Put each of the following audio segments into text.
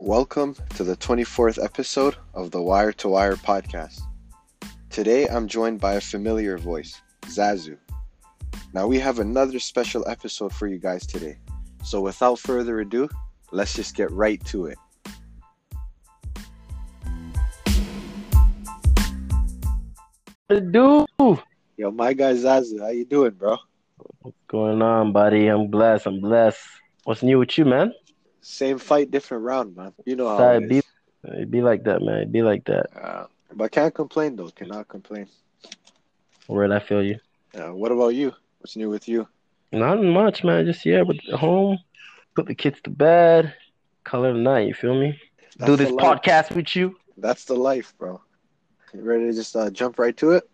Welcome to the 24th episode of the Wire to Wire podcast. Today I'm joined by a familiar voice, Zazu. Now we have another special episode for you guys today. So without further ado, let's just get right to it. do? Yo, my guy Zazu, how you doing, bro? What's going on, buddy? I'm blessed. I'm blessed. What's new with you, man? Same fight, different round, man. You know how Sorry, it be, it be like that, man. It be like that. Uh, but can't complain though. Cannot complain. Word, I feel you. Uh, what about you? What's new with you? Not much, man. Just here with home, put the kids to bed, color the night. You feel me? That's Do this podcast with you. That's the life, bro. You ready to just uh, jump right to it?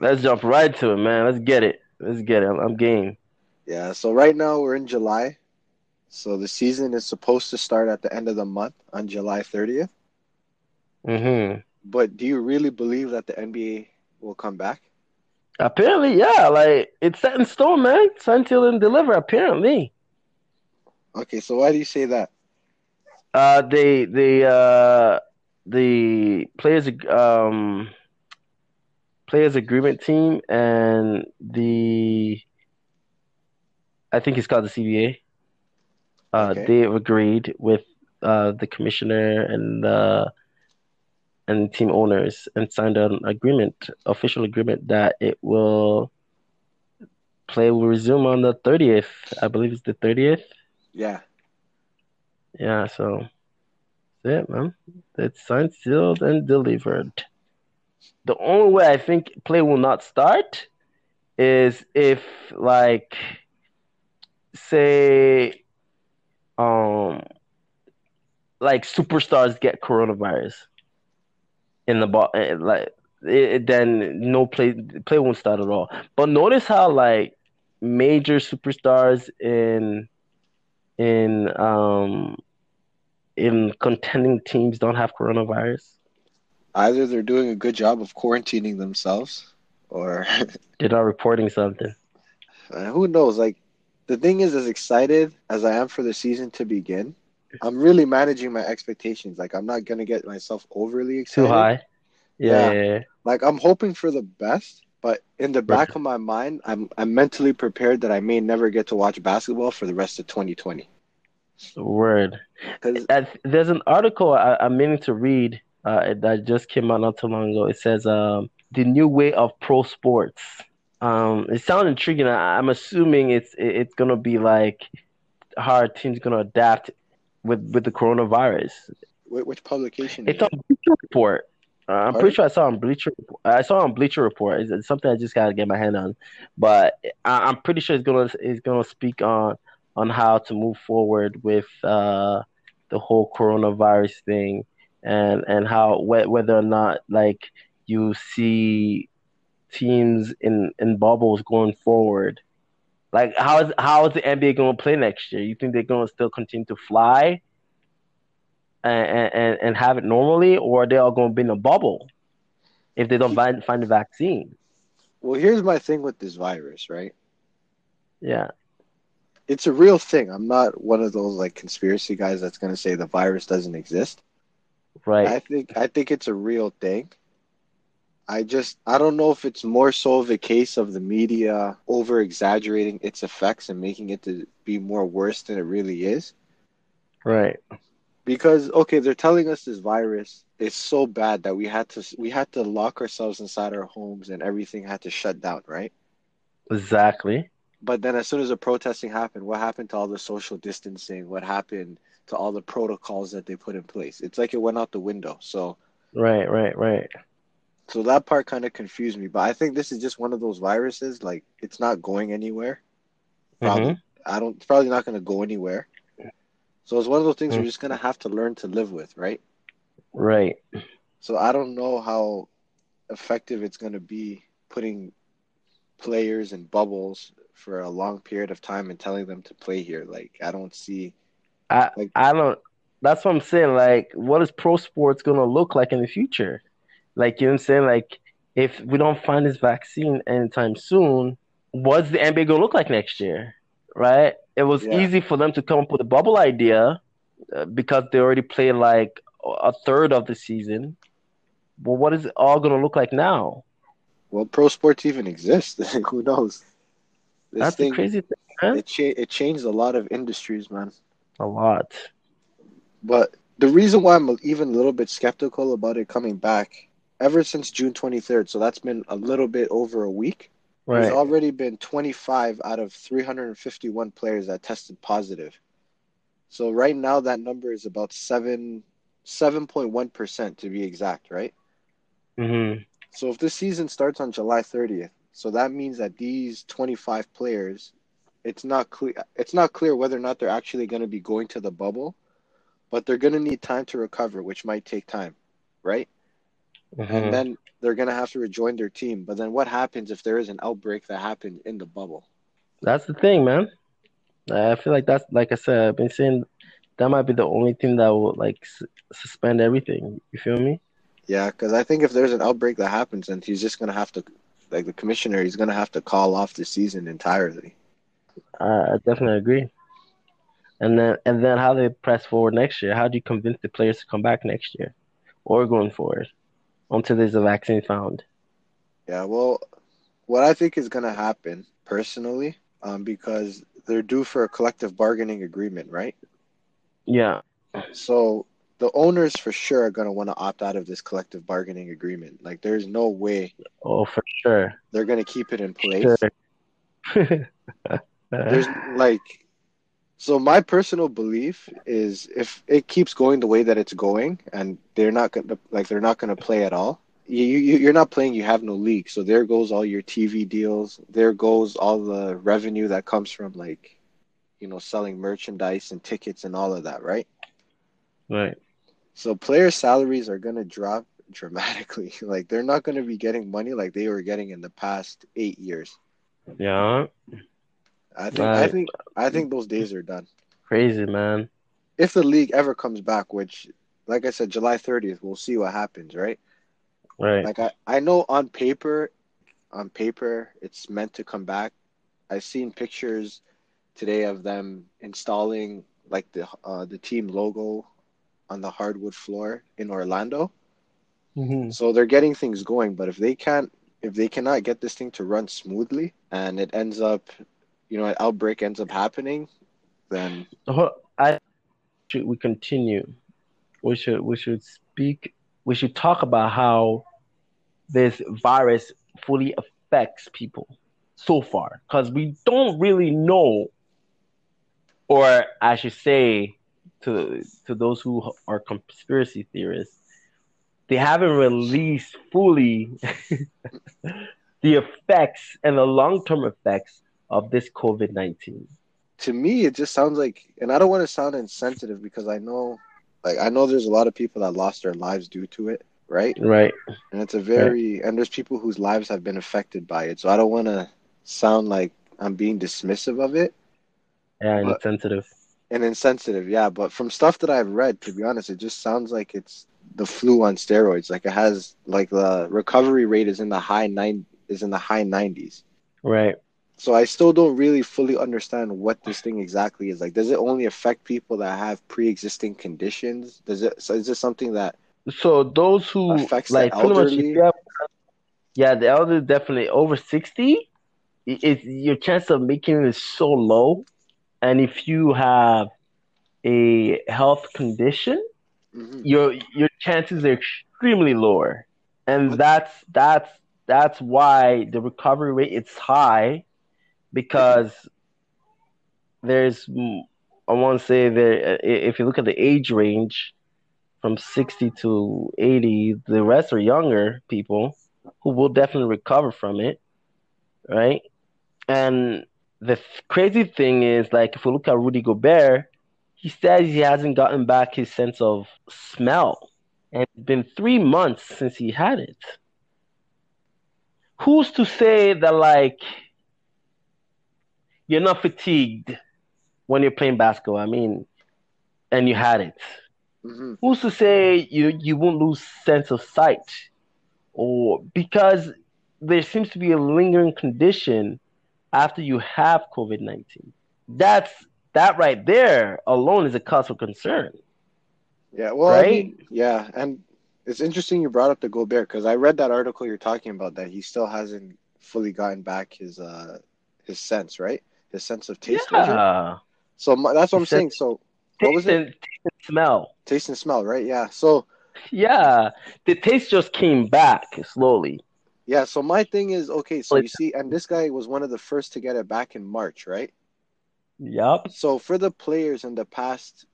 Let's jump right to it, man. Let's get it. Let's get it. I'm, I'm game. Yeah, so right now we're in July. So the season is supposed to start at the end of the month on July 30th. hmm But do you really believe that the NBA will come back? Apparently, yeah. Like it's set in stone, man. Sign till and deliver. Apparently. Okay, so why do you say that? Uh, they they uh the players um players agreement team and the I think it's called the CBA. Uh, Okay. they agreed with uh the commissioner and uh and team owners and signed an agreement, official agreement that it will play will resume on the 30th. I believe it's the 30th. Yeah. Yeah, so that's it, man. It's signed, sealed, and delivered. The only way I think play will not start is if, like, say, um, like superstars get coronavirus in the ball, like, it, it- then no play play won't start at all. But notice how like major superstars in in um in contending teams don't have coronavirus. Either they're doing a good job of quarantining themselves or They're not reporting something. uh, who knows? Like, the thing is, as excited as I am for the season to begin, I'm really managing my expectations. Like, I'm not going to get myself overly excited. Too high. Yeah. Yeah, yeah, like I'm hoping for the best, but in the back of my mind, I'm I'm mentally prepared that I may never get to watch basketball for the rest of 2020. Word. Uh, There's an article I, I'm meaning to read uh, that just came out not too long ago. It says um, the new way of pro sports. Um, it sounds intriguing. I, I'm assuming it's it- it's gonna be like how our team's gonna adapt with with the coronavirus. which publication? It's on? Bleacher Report. Uh, I'm Pardon? pretty sure I saw on Bleacher. I saw on Bleacher Report. It's, it's something I just gotta get my hand on, but I, I'm pretty sure it's gonna it's gonna speak on on how to move forward with uh, the whole coronavirus thing and and how wh- whether or not like you see teams in in bubbles going forward. Like how is how is the NBA going to play next year? You think they're going to still continue to fly and, and and have it normally, or are they all going to be in a bubble if they don't find find a vaccine? Well, here's my thing with this virus, right? Yeah, It's a real thing. I'm not one of those like conspiracy guys that's going to say the virus doesn't exist. right. I think I think it's a real thing. I just I don't know if it's more so of a case of the media over exaggerating its effects and making it to be more worse than it really is. Right. because okay they're telling us this virus is so bad that we had to we had to lock ourselves inside our homes and everything had to shut down right Exactly. but then as soon as the protesting happened what happened to all the social distancing what happened to all the protocols that they put in place it's like it went out the window so Right. Right. Right. So that part kind of confused me but i think this is just one of those viruses like it's not going anywhere probably Mhm. i don't it's probably not going to go anywhere so it's one of those things Mm. we're just going to have to learn to live with right Right. So I don't know how effective it's going to be putting players in bubbles for a long period of time and telling them to play here. Like I don't see. I Like- I don't. That's what I'm saying. Like, what is pro sports gonna look like in the future? Like, you know what I'm saying? Like, if we don't find this vaccine anytime soon, what's the NBA gonna look like next year? Right? It was Yeah. easy for them to come up with a bubble idea, uh, because they already played like a third of the season. Well, what is it all going to look like now? Well, pro sports even exist. Who knows? This That's thing, crazy thing, man. It, cha- it changed a lot of industries, man. A lot. But the reason why I'm even a little bit skeptical about it coming back, ever since June 23rd, so that's been a little bit over a week. Right. There's already been 25 out of 351 players that tested positive. So right now that number is about seven, 7.1 percent to be exact, right? Mm-hmm. So if this season starts on July 30th, so that means that these 25 players, it's not clear. It's not clear whether or not they're actually going to be going to the bubble, but they're going to need time to recover, which might take time, right? Mm-hmm. And then they're going to have to rejoin their team. But then what happens if there is an outbreak that happened in the bubble? That's the thing, man. I feel like that's like I said. I've been saying that might be the only thing that will like suspend everything. You feel me? Yeah, because I think if there's an outbreak that happens, then he's just gonna have to, like the commissioner, he's gonna have to call off the season entirely. Uh, I definitely agree. And then and then how they press forward next year? How do you convince the players to come back next year, or going forward, until there's a vaccine found? Yeah, well, what I think is gonna happen personally, um, because they're due for a collective bargaining agreement, right? Yeah. So the owners for sure are going to want to opt out of this collective bargaining agreement. Like, there's no way. Oh, for sure. They're going to keep it in place. Sure. there's like, so my personal belief is if it keeps going the way that it's going, and they're not going to like they're not going to play at all. You, you you're not playing. You have no league. So there goes all your TV deals. There goes all the revenue that comes from like, you know, selling merchandise and tickets and all of that, right? Right. So player salaries are going to drop dramatically. Like they're not going to be getting money like they were getting in the past 8 years. Yeah. I think. I think I think those days are done. Crazy, man. If the league ever comes back, which like I said July 30th, we'll see what happens, right? Right. Like I I know on paper on paper it's meant to come back. I've seen pictures today of them installing like the uh, the team logo on the hardwood floor in Orlando. Mm-hmm. So they're getting things going, but if they can't, if they cannot get this thing to run smoothly, and it ends up, you know, an outbreak ends up happening, then I should we continue. We should we should speak. We should talk about how this virus fully affects people so far, because we don't really know, or I should say, to to those who are conspiracy theorists, they haven't released fully the effects and the long term effects of this COVID nineteen. To me, it just sounds like, and I don't want to sound insensitive because I know, like, I know there's a lot of people that lost their lives due to it, right? Right. And it's a very, right. and there's people whose lives have been affected by it. So I don't want to sound like I'm being dismissive of it. Yeah, and insensitive and insensitive, yeah. But from stuff that I've read, to be honest, it just sounds like it's the flu on steroids. Like it has like the recovery rate is in the high nine is in the high nineties. Right. So I still don't really fully understand what this thing exactly is. Like, does it only affect people that have pre-existing conditions? Does it? So is this something that? So those who affects like the elderly? Much, yeah, the elderly definitely over sixty. It's your chance of making it is so low and if you have a health condition, mm-hmm. your your chances are extremely lower, and that's that's that's why the recovery rate is high, because there's I want to say there if you look at the age range from 60 to 80, the rest are younger people who will definitely recover from it, right? And the crazy thing is, like, if we look at Rudy Gobert, he says he hasn't gotten back his sense of smell. And it's been three months since he had it. Who's to say that, like, you're not fatigued when you're playing basketball? I mean, and you had it. Mm-hmm. Who's to say you you won't lose sense of sight, or because there seems to be a lingering condition after you have COVID nineteen. That's that right there alone is a cause for concern. Yeah, well, I Right? mean, yeah, and it's interesting you brought up the Gobert because I read that article you're talking about that he still hasn't fully gotten back his uh his sense, right? His sense of taste. Yeah. So my, that's what I'm saying. So what was it? taste and smell. Taste and smell, right? Yeah. So Yeah. The taste just came back slowly. yeah. So my thing is okay. So you see, and this guy was one of the first to get it back in March, right? Yep. So for the players in the past,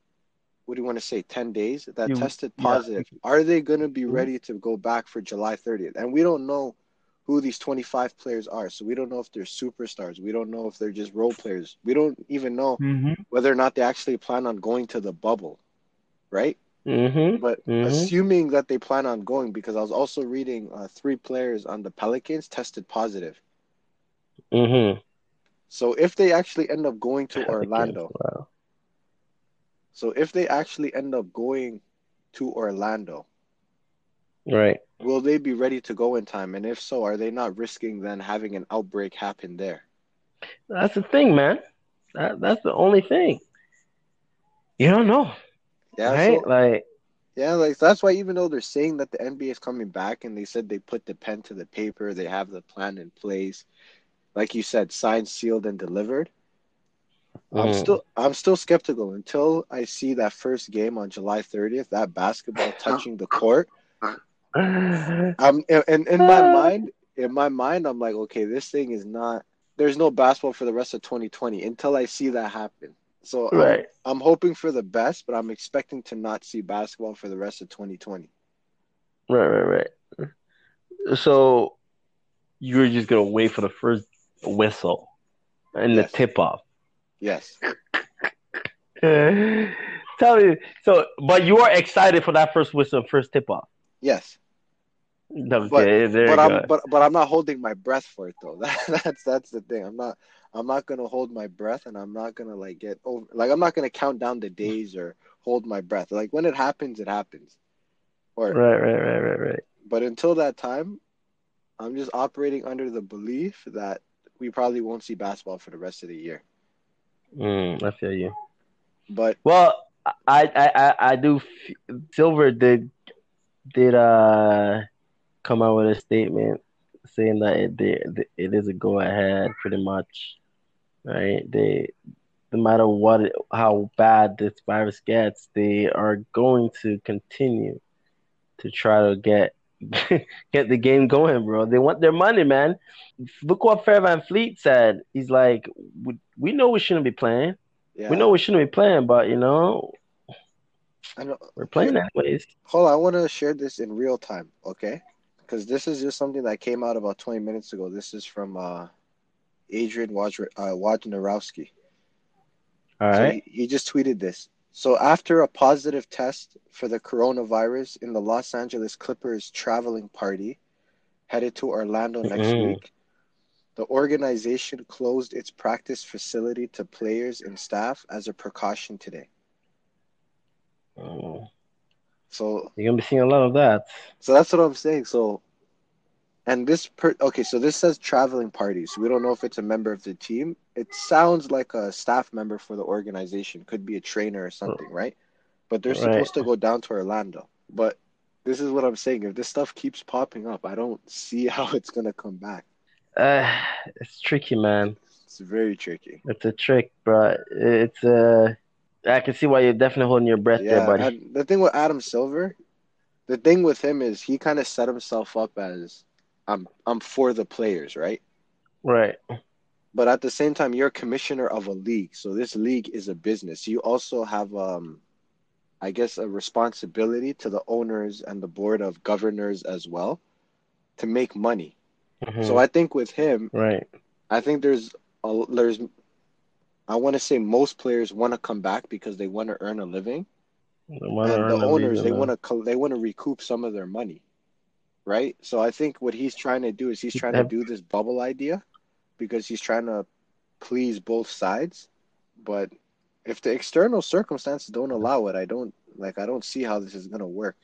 what do you want to say, 10 days that You- tested yeah. positive, are they going to be ready to go back for July 30th? And we don't know who these 25 players are. So we don't know if they're superstars. We don't know if they're just role players. We don't even know Mm-hmm. whether or not they actually plan on going to the bubble, right? Mm-hmm. But Mhm. assuming that they plan on going, because I was also reading uh, three players on the Pelicans tested positive. Mm-hmm. So if they actually end up going to Orlando, Wow. so if they actually end up going to Orlando, Right. Will they be ready to go in time? And if so, are they not risking then having an outbreak happen there? That's the thing, man. That that's the only thing. You don't know, Yeah, right? so, like, yeah, like that's why even though they're saying that the NBA is coming back and they said they put the pen to the paper, they have the plan in place, like you said, signed, sealed, and delivered. I'm mm, still I'm still skeptical until I see that first game on July 30th, that basketball touching the court. I'm in, in, in my mind, in my mind, I'm like, okay, this thing is not. There's no basketball for the rest of 2020 until I see that happen. So I'm- I'm, hoping for the best, but I'm expecting to not see basketball for the rest of 2020. Right, right, right. So you're just gonna wait for the first whistle and Yes. the tip off. Yes, Tell me, so but you are excited for that first whistle, first tip off. yes, Okay, there but I'm but but I'm not holding my breath for it though. That, that's that's the thing. I'm not I'm not gonna hold my breath, and I'm not gonna like get over. Like I'm not gonna count down the days or hold my breath. Like when it happens, it happens. Or Right, right, right, right, right. But until that time, I'm just operating under the belief that we probably won't see basketball for the rest of the year. Mm, I feel you. But Well, I, I, I, I do. f- Silver did, did uh, come out with a statement saying that it, they, it is a go ahead, pretty much, right? They, no matter what, it, how bad this virus gets, they are going to continue to try to get get the game going, bro. They want their money, man. Look what Fred VanVleet said. He's like, we, we know we shouldn't be playing. yeah, We know we shouldn't be playing, but you know, I know. we're playing anyways. Hold on, I want to share this in real time, okay? Because this is just something that came out about 20 minutes ago. This is from uh, Adrian uh, Wojnarowski. All So he, he just tweeted this. So after a positive test for the coronavirus in the Los Angeles Clippers traveling party headed to Orlando next Mhm. week, the organization closed its practice facility to players and staff as a precaution today. Mm. So You're gonna be seeing a lot of that. so that's what I'm saying. So and this per okay, so this says traveling parties. We don't know if it's a member of the team. It sounds like a staff member for the organization. Could be a trainer or something, right? But they're Right. supposed to go down to Orlando. But this is what I'm saying. If this stuff keeps popping up, I don't see how it's gonna come back. Uh, it's tricky, man. It's very tricky. It's a trick, bro. It's uh, I can see why you're definitely holding your breath there, buddy. and the thing with Adam Silver, the thing with him is he kind of set himself up as I'm I'm for the players, right? Right. But at the same time, you're a commissioner of a league, so this league is a business. You also have, um, I guess, a responsibility to the owners and the board of governors as well to make money. Mhm. So I think with him, right. I think there's a, there's I want to say most players want to come back because they want to earn a living, They and the owners they want to they want to recoup some of their money, right? So I think what he's trying to do is he's trying to do this bubble idea because he's trying to please both sides, but if the external circumstances don't allow it, I don't like I don't see how this is gonna work.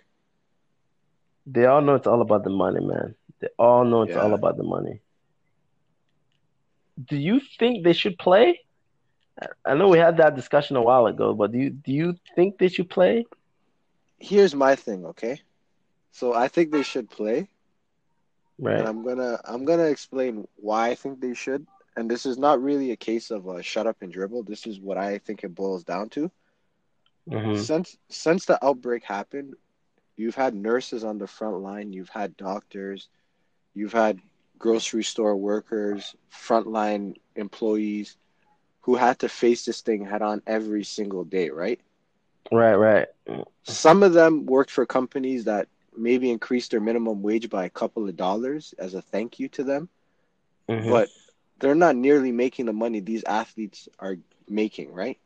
They all know it's all about the money, man. They all know it's all about the money. Do you think they should play? I know we had that discussion a while ago, but do you do you think they should play? Here's my thing, okay? So I think they should play. Right. And I'm gonna I'm gonna explain why I think they should. And this is not really a case of a shut up and dribble. This is what I think it boils down to. Mhm. Since since the outbreak happened, you've had nurses on the front line, you've had doctors, you've had grocery store workers, frontline employees who had to face this thing head on every single day, right? Right. Right. Some of them worked for companies that maybe increased their minimum wage by a couple of dollars as a thank you to them, Mhm. but they're not nearly making the money these athletes are making, right?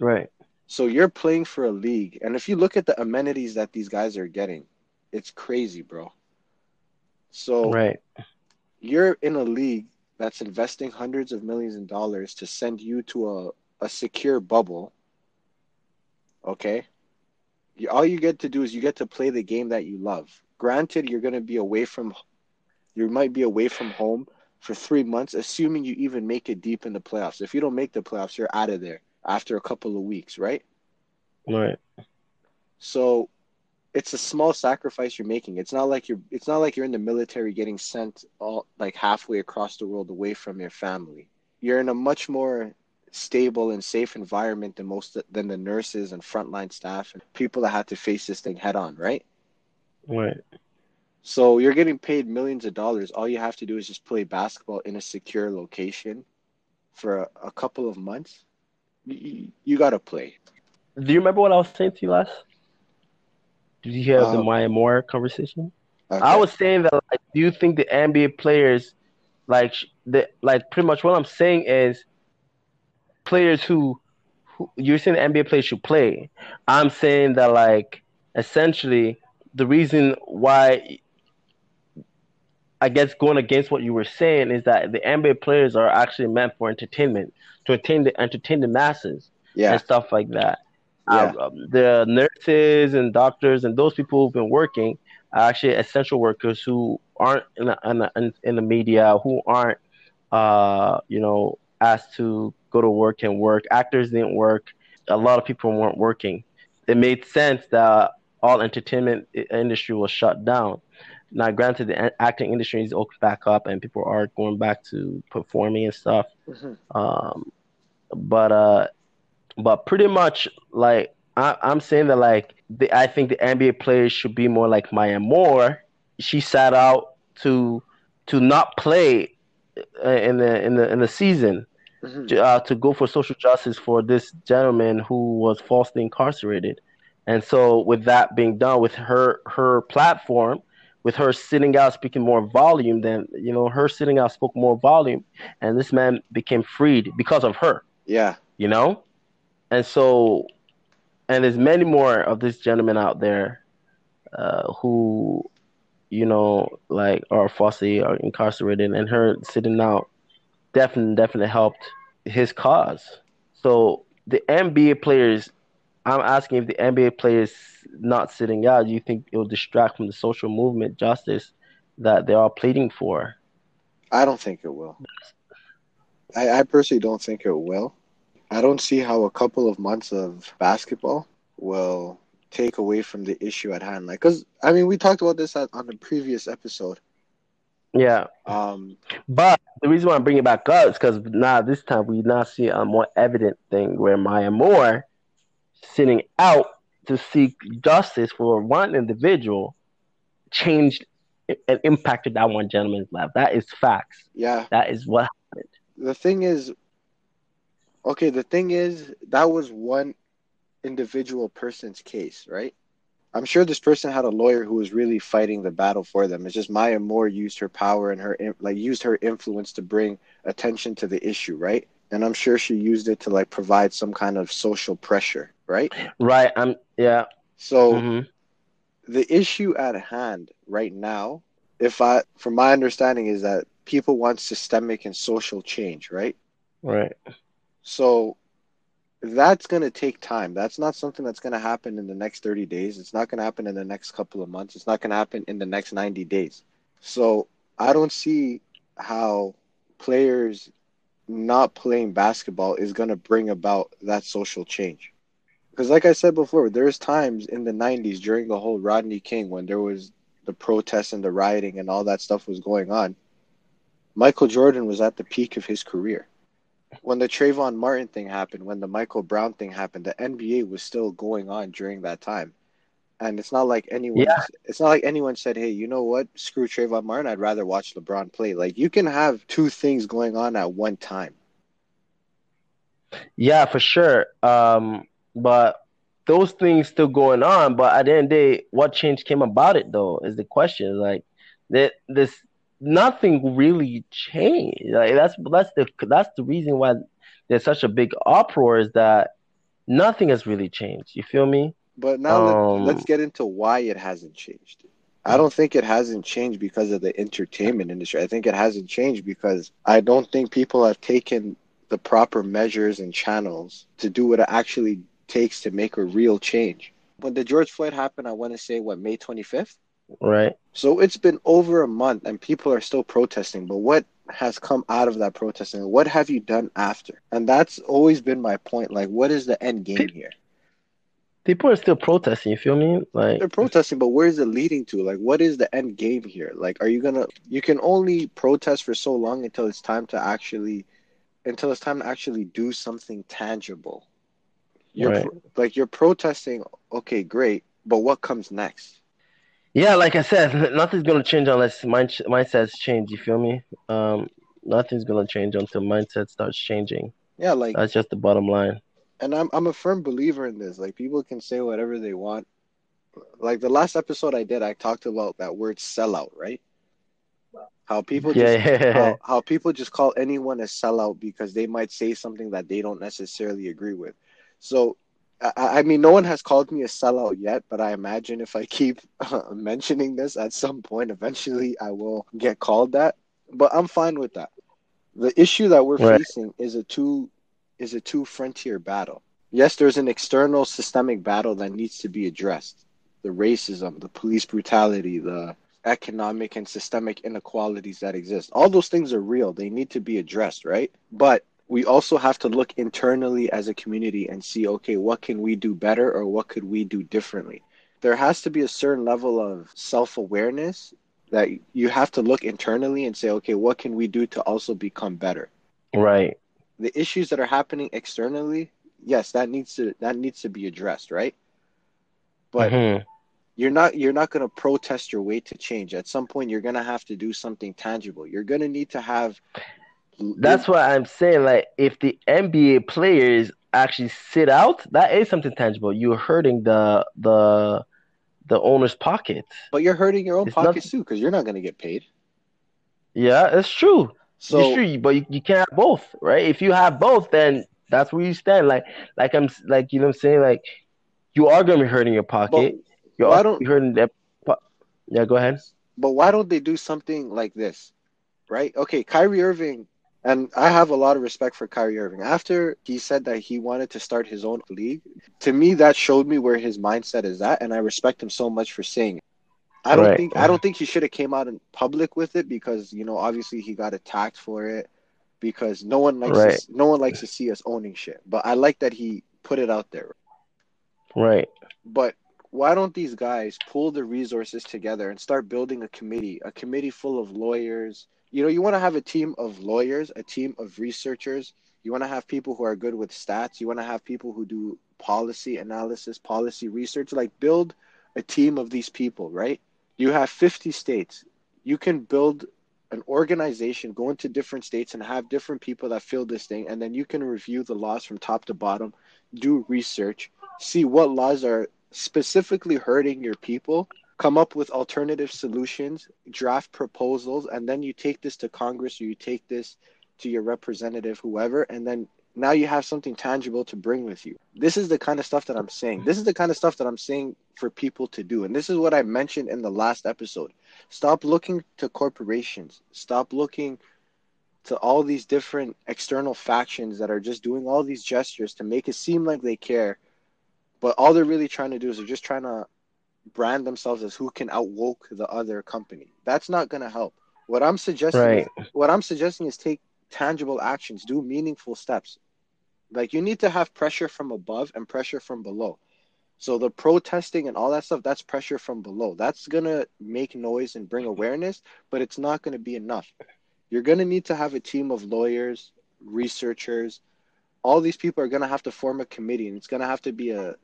right. So you're playing for a league, and if you look at the amenities that these guys are getting, it's crazy, bro. So Right. you're in a league that's investing hundreds of millions of dollars to send you to a, a secure bubble. Okay? You, all you get to do is you get to play the game that you love. Granted, you're going to be away from, you might be away from home for three months, assuming you even make it deep in the playoffs. If you don't make the playoffs, you're out of there after a couple of weeks, right? Right. So it's a small sacrifice you're making. It's not like you're it's not like you're in the military getting sent all like halfway across the world away from your family. You're in a much more stable and safe environment than most than the nurses and frontline staff and people that had to face this thing head on, right? Right. So you're getting paid millions of dollars. All you have to do is just play basketball in a secure location for a, a couple of months. You, you got to play. Do you remember what I was saying to you last? Did you hear the Um, Maya Moore conversation? Okay. I was saying that like, do you think the NBA players like the like pretty much what I'm saying is players who, who you're saying the NBA players should play. I'm saying that like essentially the reason why I guess going against what you were saying is that the NBA players are actually meant for entertainment to entertain the entertain the masses yeah. and stuff like that. Yeah. Uh, the nurses and doctors and those people who've been working are actually essential workers who aren't in the, in the, in the media, who aren't, uh, you know, asked to go to work and work. Actors didn't work. A lot of people weren't working. It made sense that all entertainment industry was shut down. Now, granted, the acting industry is opened back up and people are going back to performing and stuff. Mhm. Um, but uh, but pretty much like I, I'm saying that like the, I think the NBA players should be more like Maya Moore. She sat out to to not play uh, in the in the in the season Mhm. to, uh, to go for social justice for this gentleman who was falsely incarcerated. And so, with that being done, with her her platform, with her sitting out speaking more volume, than you know, her sitting out spoke more volume, and this man became freed because of her Yeah. you know and so and there's many more of this gentleman out there uh, who you know like are falsely are incarcerated and her sitting out definitely definitely helped his cause so the nba players i'm asking if the nba players not sitting out do you think it will distract from the social movement justice that they are pleading for I don't think it will. I, I personally don't think it will. I don't see how a couple of months of basketball will take away from the issue at hand. Like, cause I mean, we talked about this at, on the previous episode. yeah Um, But the reason why I'm bringing it back up is because now this time we now see a more evident thing where Maya Moore sitting out to seek justice for one individual changed and impacted that one gentleman's life. That is facts. yeah. That is what happened. The thing is, okay. The thing is, that was one individual person's case, right? I'm sure this person had a lawyer who was really fighting the battle for them. It's just Maya Moore used her power and her like used her influence to bring attention to the issue, right? And I'm sure she used it to like provide some kind of social pressure, right? right. I'm yeah. So mhm. the issue at hand right now, if I from my understanding is that people want systemic and social change, right? Right. So that's going to take time. That's not something that's going to happen in the next 30 days. It's not going to happen in the next couple of months. It's not going to happen in the next 90 days. So I don't see how players not playing basketball is going to bring about that social change. Because, like I said before, there's times in the 90s during the whole Rodney King when there was the protests and the rioting and all that stuff was going on. Michael Jordan was at the peak of his career. When the Trayvon Martin thing happened, when the Michael Brown thing happened, the NBA was still going on during that time. And it's not like anyone Yeah. it's not like anyone said, Hey, you know what? Screw Trayvon Martin, I'd rather watch LeBron play. Like you can have two things going on at one time. Yeah, for sure. Um, but those things still going on. But at the end of the day, what change came about it though is the question. Like that, this nothing really changed. Like that's that's the that's the reason why there's such a big uproar is that nothing has really changed. You feel me? But now Um, let, let's get into why it hasn't changed. I don't think it hasn't changed because of the entertainment industry. I think it hasn't changed because I don't think people have taken the proper measures and channels to do what it actually takes to make a real change. When the George Floyd happened, I want to say, what, May 25th? Right. So it's been over a month and people are still protesting. But what has come out of that protesting? What have you done after? And that's always been my point. Like, what is the end game here? People are still protesting. You feel me? Like They're protesting, but where is it leading to? Like, what is the end game here? Like, are you gonna? You can only protest for so long until it's time to actually, until it's time to actually do something tangible. You're Right. like you're protesting. Okay, great, but what comes next? Yeah, like I said, nothing's gonna change unless mind mindsets change. You feel me? Um, nothing's gonna change until mindset starts changing. Yeah, like, That's just the bottom line. and I'm I'm a firm believer in this. Like, people can say whatever they want. Like the last episode I did, I talked about that word sellout, right? How people just Yeah, yeah. how, how people just call anyone a sellout because they might say something that they don't necessarily agree with. So, I, I mean, no one has called me a sellout yet, but I imagine if I keep mentioning this at some point, eventually I will get called that. But I'm fine with that. The issue that we're Right. facing is a two is a two frontier battle. Yes, there's an external systemic battle that needs to be addressed. The racism, the police brutality, the economic and systemic inequalities that exist. All those things are real. They need to be addressed, right? But we also have to look internally as a community and see, okay, what can we do better or what could we do differently? There has to be a certain level of self awareness that you have to look internally and say, okay, what can we do to also become better? Right. The issues that are happening externally, yes, that needs to that needs to be addressed, right? But Mhm. you're not you're not going to protest your way to change at some point you're going to have to do something tangible you're going to need to have That's what I'm saying. Like, if the NBA players actually sit out, that is something tangible. You're hurting the the the owner's pocket. but you're hurting your own It's pockets not- too because you're not going to get paid Yeah, it's true. so it's true, but you, you can't have both, right? If you have both, then that's where you stand. Like, like I'm, like you know, what I'm saying, like you are gonna be hurting your pocket. You're don't- be hurting their. Po- yeah, go ahead. but why don't they do something like this right okay Kyrie Irving and I have a lot of respect for Kyrie Irving after he said that he wanted to start his own league to me that showed me where his mindset is at and I respect him so much for saying it I don't Right. think I don't think he should have came out in public with it because you know obviously he got attacked for it because no one likes Right. to, no one likes to see us owning shit. But I like that he put it out there. Right. But why don't these guys pull the resources together and start building a committee, a committee full of lawyers? You know, you want to have a team of lawyers, a team of researchers. You want to have people who are good with stats. You want to have people who do policy analysis, policy research. Like build a team of these people, right? You have 50 states. You can build an organization, go into different states and have different people that fill this thing. And then you can review the laws from top to bottom, do research, see what laws are specifically hurting your people, come up with alternative solutions, draft proposals, and then you take this to Congress or you take this to your representative, whoever, and then now you have something tangible to bring with you. This is the kind of stuff that I'm saying. This is the kind of stuff that I'm saying for people to do. And this is what I mentioned in the last episode. Stop looking to corporations. Stop looking to all these different external factions that are just doing all these gestures to make it seem like they care. But all they're really trying to do is they're just trying to brand themselves as who can outwoke the other company. That's not going to help. What I'm suggesting Right. what I'm suggesting is take tangible actions, do meaningful steps. Like you need to have pressure from above and pressure from below. So the protesting and all that stuff, that's pressure from below. That's gonna make noise and bring awareness, but it's not gonna be enough. You're gonna need to have a team of lawyers, researchers. All these people are gonna have to form a committee, and it's gonna have to be a,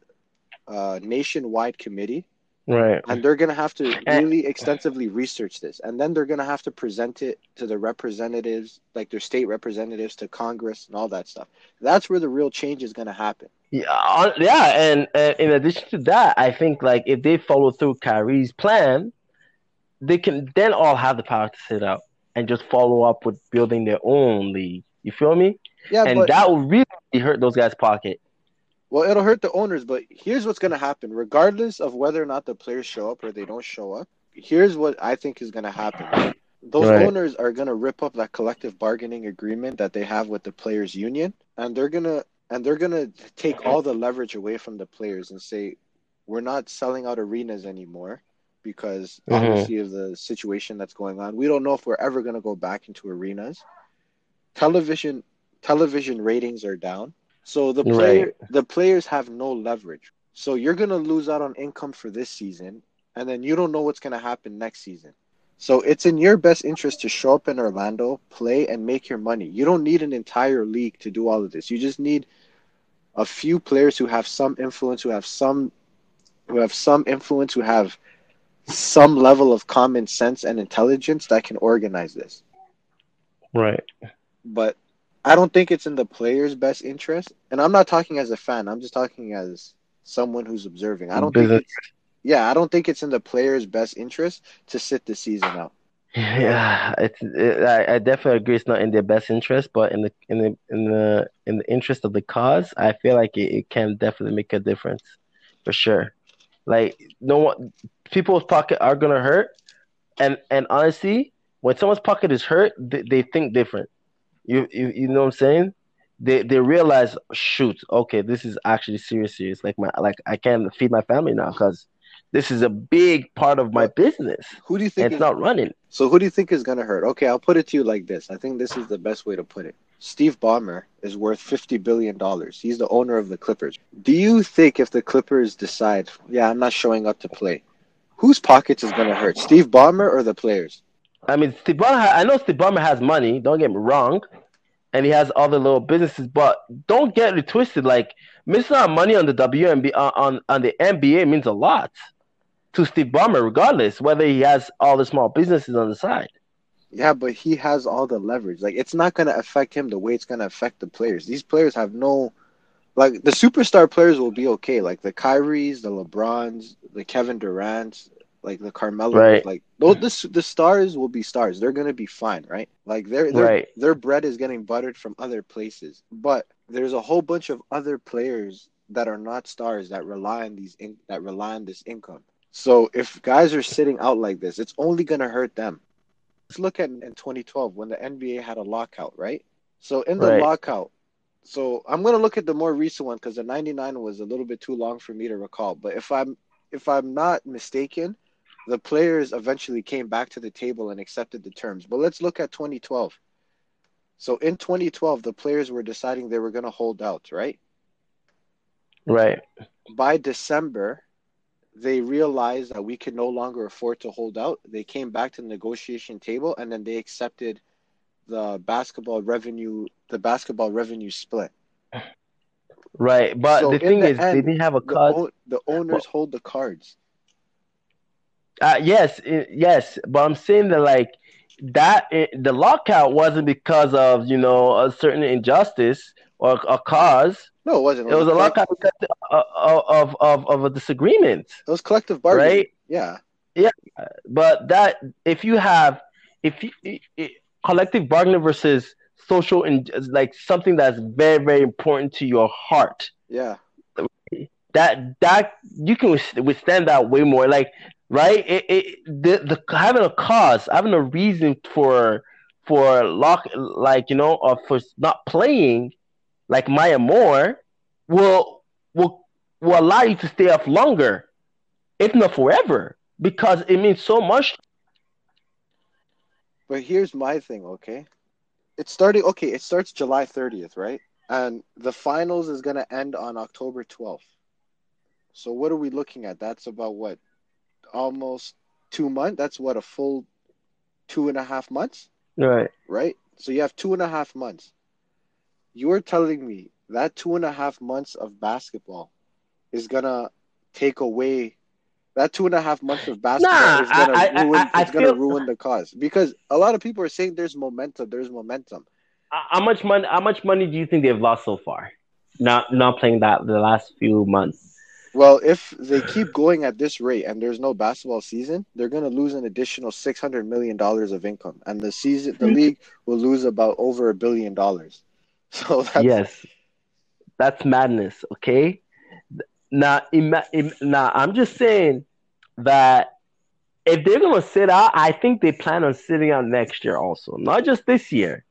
a nationwide committee Right. and they're going to have to really extensively research this and then they're going to have to present it to the representatives like their state representatives to congress and all that stuff that's where the real change is going to happen Yeah, yeah, and uh, in addition to that, I think like if they follow through Kyrie's plan, they can then all have the power to sit out and just follow up with building their own league. You feel me? yeah and but that will really hurt those guys' pocket. Well it'll hurt the owners but here's what's going to happen. Regardless of whether or not the players show up or they don't show up here's what i think is going to happen. Those Right. owners are going to rip up that collective bargaining agreement that they have with the players union and they're going to and they're going to take all the leverage away from the players and say we're not selling out arenas anymore because Mhm. obviously of the situation that's going on. We don't know if we're ever going to go back into arenas. Television television ratings are down so the player the players have no leverage so you're going to lose out on income for this season and then you don't know what's going to happen next season so it's in your best interest to show up in Orlando, play, and make your money. You don't need an entire league to do all of this. You just need a few players who have some influence, who have some, who have some influence, who have some level of common sense and intelligence that can organize this. Right. But I don't think it's in the players' best interest. And I'm not talking as a fan. I'm just talking as someone who's observing. I don't think Business. it's yeah, I don't think it's in the players' best interest to sit the season out. Yeah, it's it, I, I definitely agree. It's not in their best interest, but in the in the in the in the interest of the cause, I feel like it, it can definitely make a difference, for sure. Like no one, people's pocket are gonna hurt, and and honestly, when someone's pocket is hurt, they, they think different. You you you know what I'm saying? They they realize, shoot, okay, this is actually serious. Serious. Like my like I can't feed my family now because this is a big part of my business. Who do you think it's is, not running. so? Who do you think is going to hurt? Okay, I'll put it to you like this. I think this is the best way to put it. Steve Ballmer is worth fifty billion dollars. He's the owner of the Clippers. Do you think if the Clippers decide, yeah, I'm not showing up to play, whose pockets is going to hurt? Steve Ballmer or the players? I mean, ha- I know Ballmer has money. Don't get me wrong, and he has other little businesses. But don't get it twisted. Like missing out money on the WNBA on, uh, on on the NBA means a lot to Steve Ballmer, regardless whether he has all the small businesses on the side. Yeah, but he has all the leverage. Like it's not going to affect him the way it's going to affect the players. These players have no like the superstar players will be okay. Like the Kyries, the LeBrons, the Kevin Durant's, like the Carmelo, Right. like those the, the stars will be stars. They're going to be fine, right? Like their their Right. their bread is getting buttered from other places. But there's a whole bunch of other players that are not stars that rely on these in, that rely on this income. So if guys are sitting out like this, it's only going to hurt them. Let's look at in 2012 when the NBA had a lockout, right? So in the Right. lockout, so I'm going to look at the more recent one because the 99 was a little bit too long for me to recall. But if I'm if I'm not mistaken, the players eventually came back to the table and accepted the terms. But let's look at 2012. So in 2012, the players were deciding they were going to hold out, right? Right. by December, they realized that we could no longer afford to hold out. They came back to the negotiation table and then they accepted the basketball revenue, the basketball revenue split. Right. But So the thing the is, they didn't have a The, the owners hold the cards. Uh, yes, i- yes, but I'm saying that like that i- the lockout wasn't because of you know a certain injustice or a cause. No, it wasn't. It was a lockout because of uh, uh, of of, of a disagreement, It was collective bargaining. right? Yeah. Yeah, but that if you have if you i- i- collective bargaining versus social in like something that's very very important to your heart Yeah. that that you can withstand that way more like right it, it the, the having a cause having a reason for for lock like you know or for not playing like Maya Moore will will will allow you to stay off longer if not forever because it means so much But here's my thing, okay? It's starting. Okay, it starts July 30th, right? And the finals is gonna end on October 12th. So what are we looking at? That's about what, almost two months. That's what a full two and a half months, Right. right? So you have two and a half months. You're telling me that two and a half months of basketball is gonna take away that two and a half months of basketball Nah, is gonna I- ruin I- I it's gonna ruin the cause because a lot of people are saying there's momentum there's momentum Uh, How much money? How much money do you think they've lost so far? Not not playing that the last few months. Well if they keep going at this rate and there's no basketball season they're gonna lose an additional 600 million dollars of income and the season the Mhm. league will lose about over a billion dollars so that's yes, that's madness. Okay. Now, ima- im- now I'm just saying that if they're gonna sit out, I think they plan on sitting out next year also, not just this year,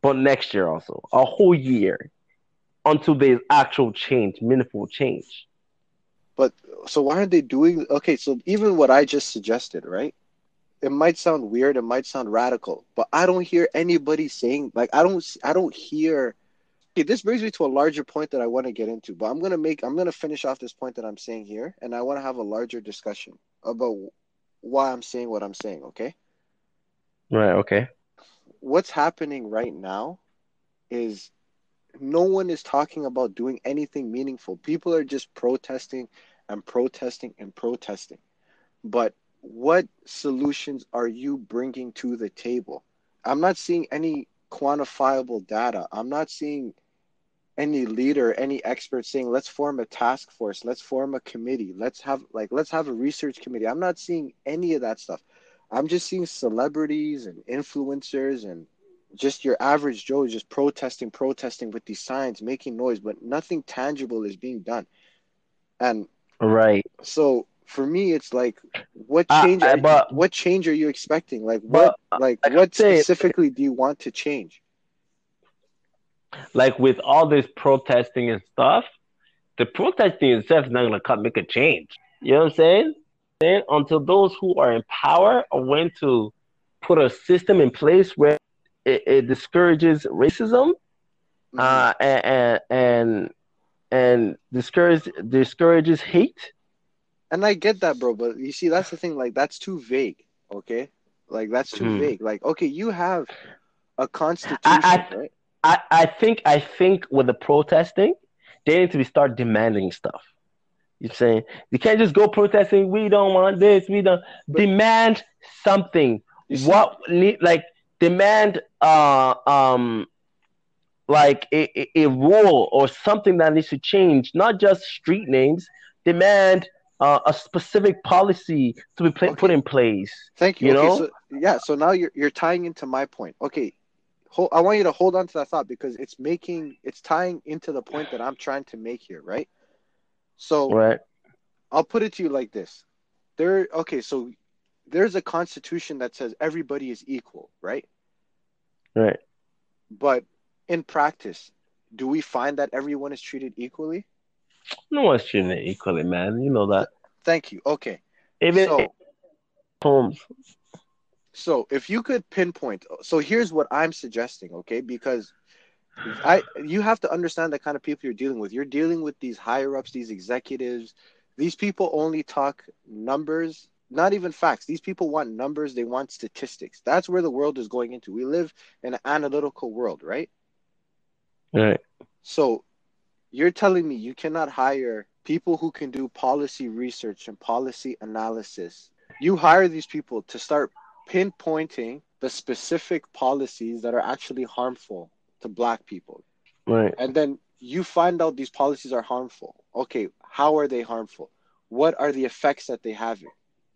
but next year also, a whole year, until there's actual change, meaningful change. But so why aren't they doing? Okay, so even what I just suggested, right? It might sound weird, it might sound radical, but I don't hear anybody saying like I don't I don't hear. Okay, this brings me to a larger point that I want to get into, but I'm gonna make I'm gonna finish off this point that I'm saying here, and I want to have a larger discussion about why I'm saying what I'm saying. Okay, Right. Okay. what's happening right now is no one is talking about doing anything meaningful. People are just protesting and protesting and protesting. But what solutions are you bringing to the table? I'm not seeing any quantifiable data. I'm not seeing any leader, any expert saying, let's form a task force, let's form a committee, let's have like let's have a research committee. I'm not seeing any of that stuff. I'm just seeing celebrities and influencers and just your average Joe is just protesting, protesting with these signs, making noise, but nothing tangible is being done. And Right. so for me, it's like, what change? but- what change are you expecting? Like what? But, like what specifically do you want to change? like with all this protesting and stuff, the protesting itself is not gonna come make a change. You know what I'm saying? Then until those who are in power are willing to put a system in place where it, it discourages racism Mm-hmm. uh, and, and and discourages discourages hate. And I get that, bro, but you see, that's the thing. Like, that's too vague. Okay, like that's too Mhm. vague. Like, okay, you have a constitution, I- right? I, I think I think with the protesting, they need to be start demanding stuff. You're saying you can't just go protesting. We don't want this. We don't demand something. See- What like demand uh um like a, a, rule or something that needs to change. Not just street names. Demand uh, a specific policy to be pla- Okay. put in place. Thank you. You okay, know? so yeah, so now you're you're tying into my point. Okay, hold, I want you to hold on to that thought because it's making it's tying into the point that I'm trying to make here, right? So Right. I'll put it to you like this: there, okay, so there's a constitution that says everybody is equal, right? Right. But in practice, do we find that everyone is treated equally? No one's treated equally, man. You know that. Thank you. Okay, Even so homes. So if you could pinpoint, so here's what I'm suggesting, okay? Because I you have to understand the kind of people you're dealing with. You're dealing with these higher ups, these executives. These people only talk numbers, not even facts. These people want numbers, they want statistics. That's where the world is going into. We live in an analytical world, right? Right. So you're telling me you cannot hire people who can do policy research and policy analysis. You hire these people to start pinpointing the specific policies that are actually harmful to black people. Right. And then you find out these policies are harmful. Okay, how are they harmful? What are the effects that they have?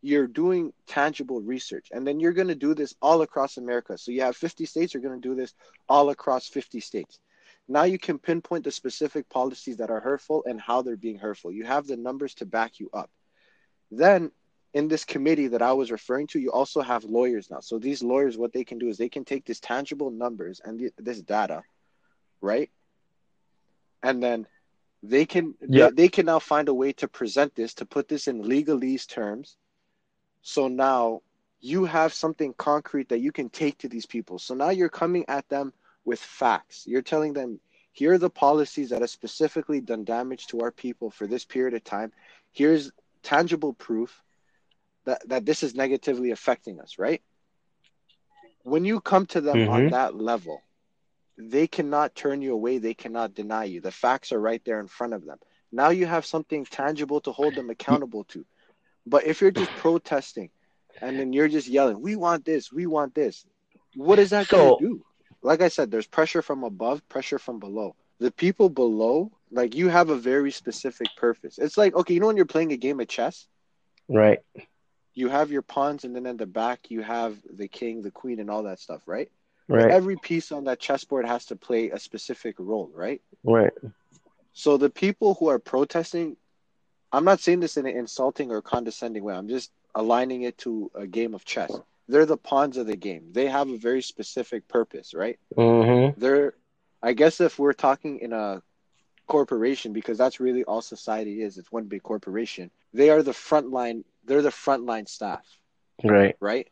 You're doing tangible research, and then you're going to do this all across America. So you have 50 states, you're going to do this all across 50 states. Now you can pinpoint the specific policies that are hurtful and how they're being hurtful. You have the numbers to back you up. Then in this committee that I was referring to, you also have lawyers now. So these lawyers, what they can do is they can take these tangible numbers and th- this data, right? And then they can Yeah. they, they can now find a way to present this to put this in legalese terms. So now you have something concrete that you can take to these people. So now you're coming at them with facts. You're telling them, here are the policies that have specifically done damage to our people for this period of time. Here's tangible proof that, that this is negatively affecting us, right? When you come to them on Mhm. that level, they cannot turn you away. They cannot deny you. The facts are right there in front of them. Now you have something tangible to hold them accountable to. But if you're just protesting and then you're just yelling, we want this, we want this, what is that So- going to do? Like I said, there's pressure from above, pressure from below. The people below, like you have a very specific purpose. It's like, okay, you know when you're playing a game of chess, Right. you have your pawns and then in the back you have the king, the queen, and all that stuff, right? Right. Every piece on that chessboard has to play a specific role, right? Right. So the people who are protesting, I'm not saying this in an insulting or condescending way. I'm just aligning it to a game of chess. They're the pawns of the game. They have a very specific purpose, right? Mm-hmm. They're, I guess, if we're talking in a corporation, because that's really all society is. It's one big corporation. They are the front line. They're the front line staff Right. right?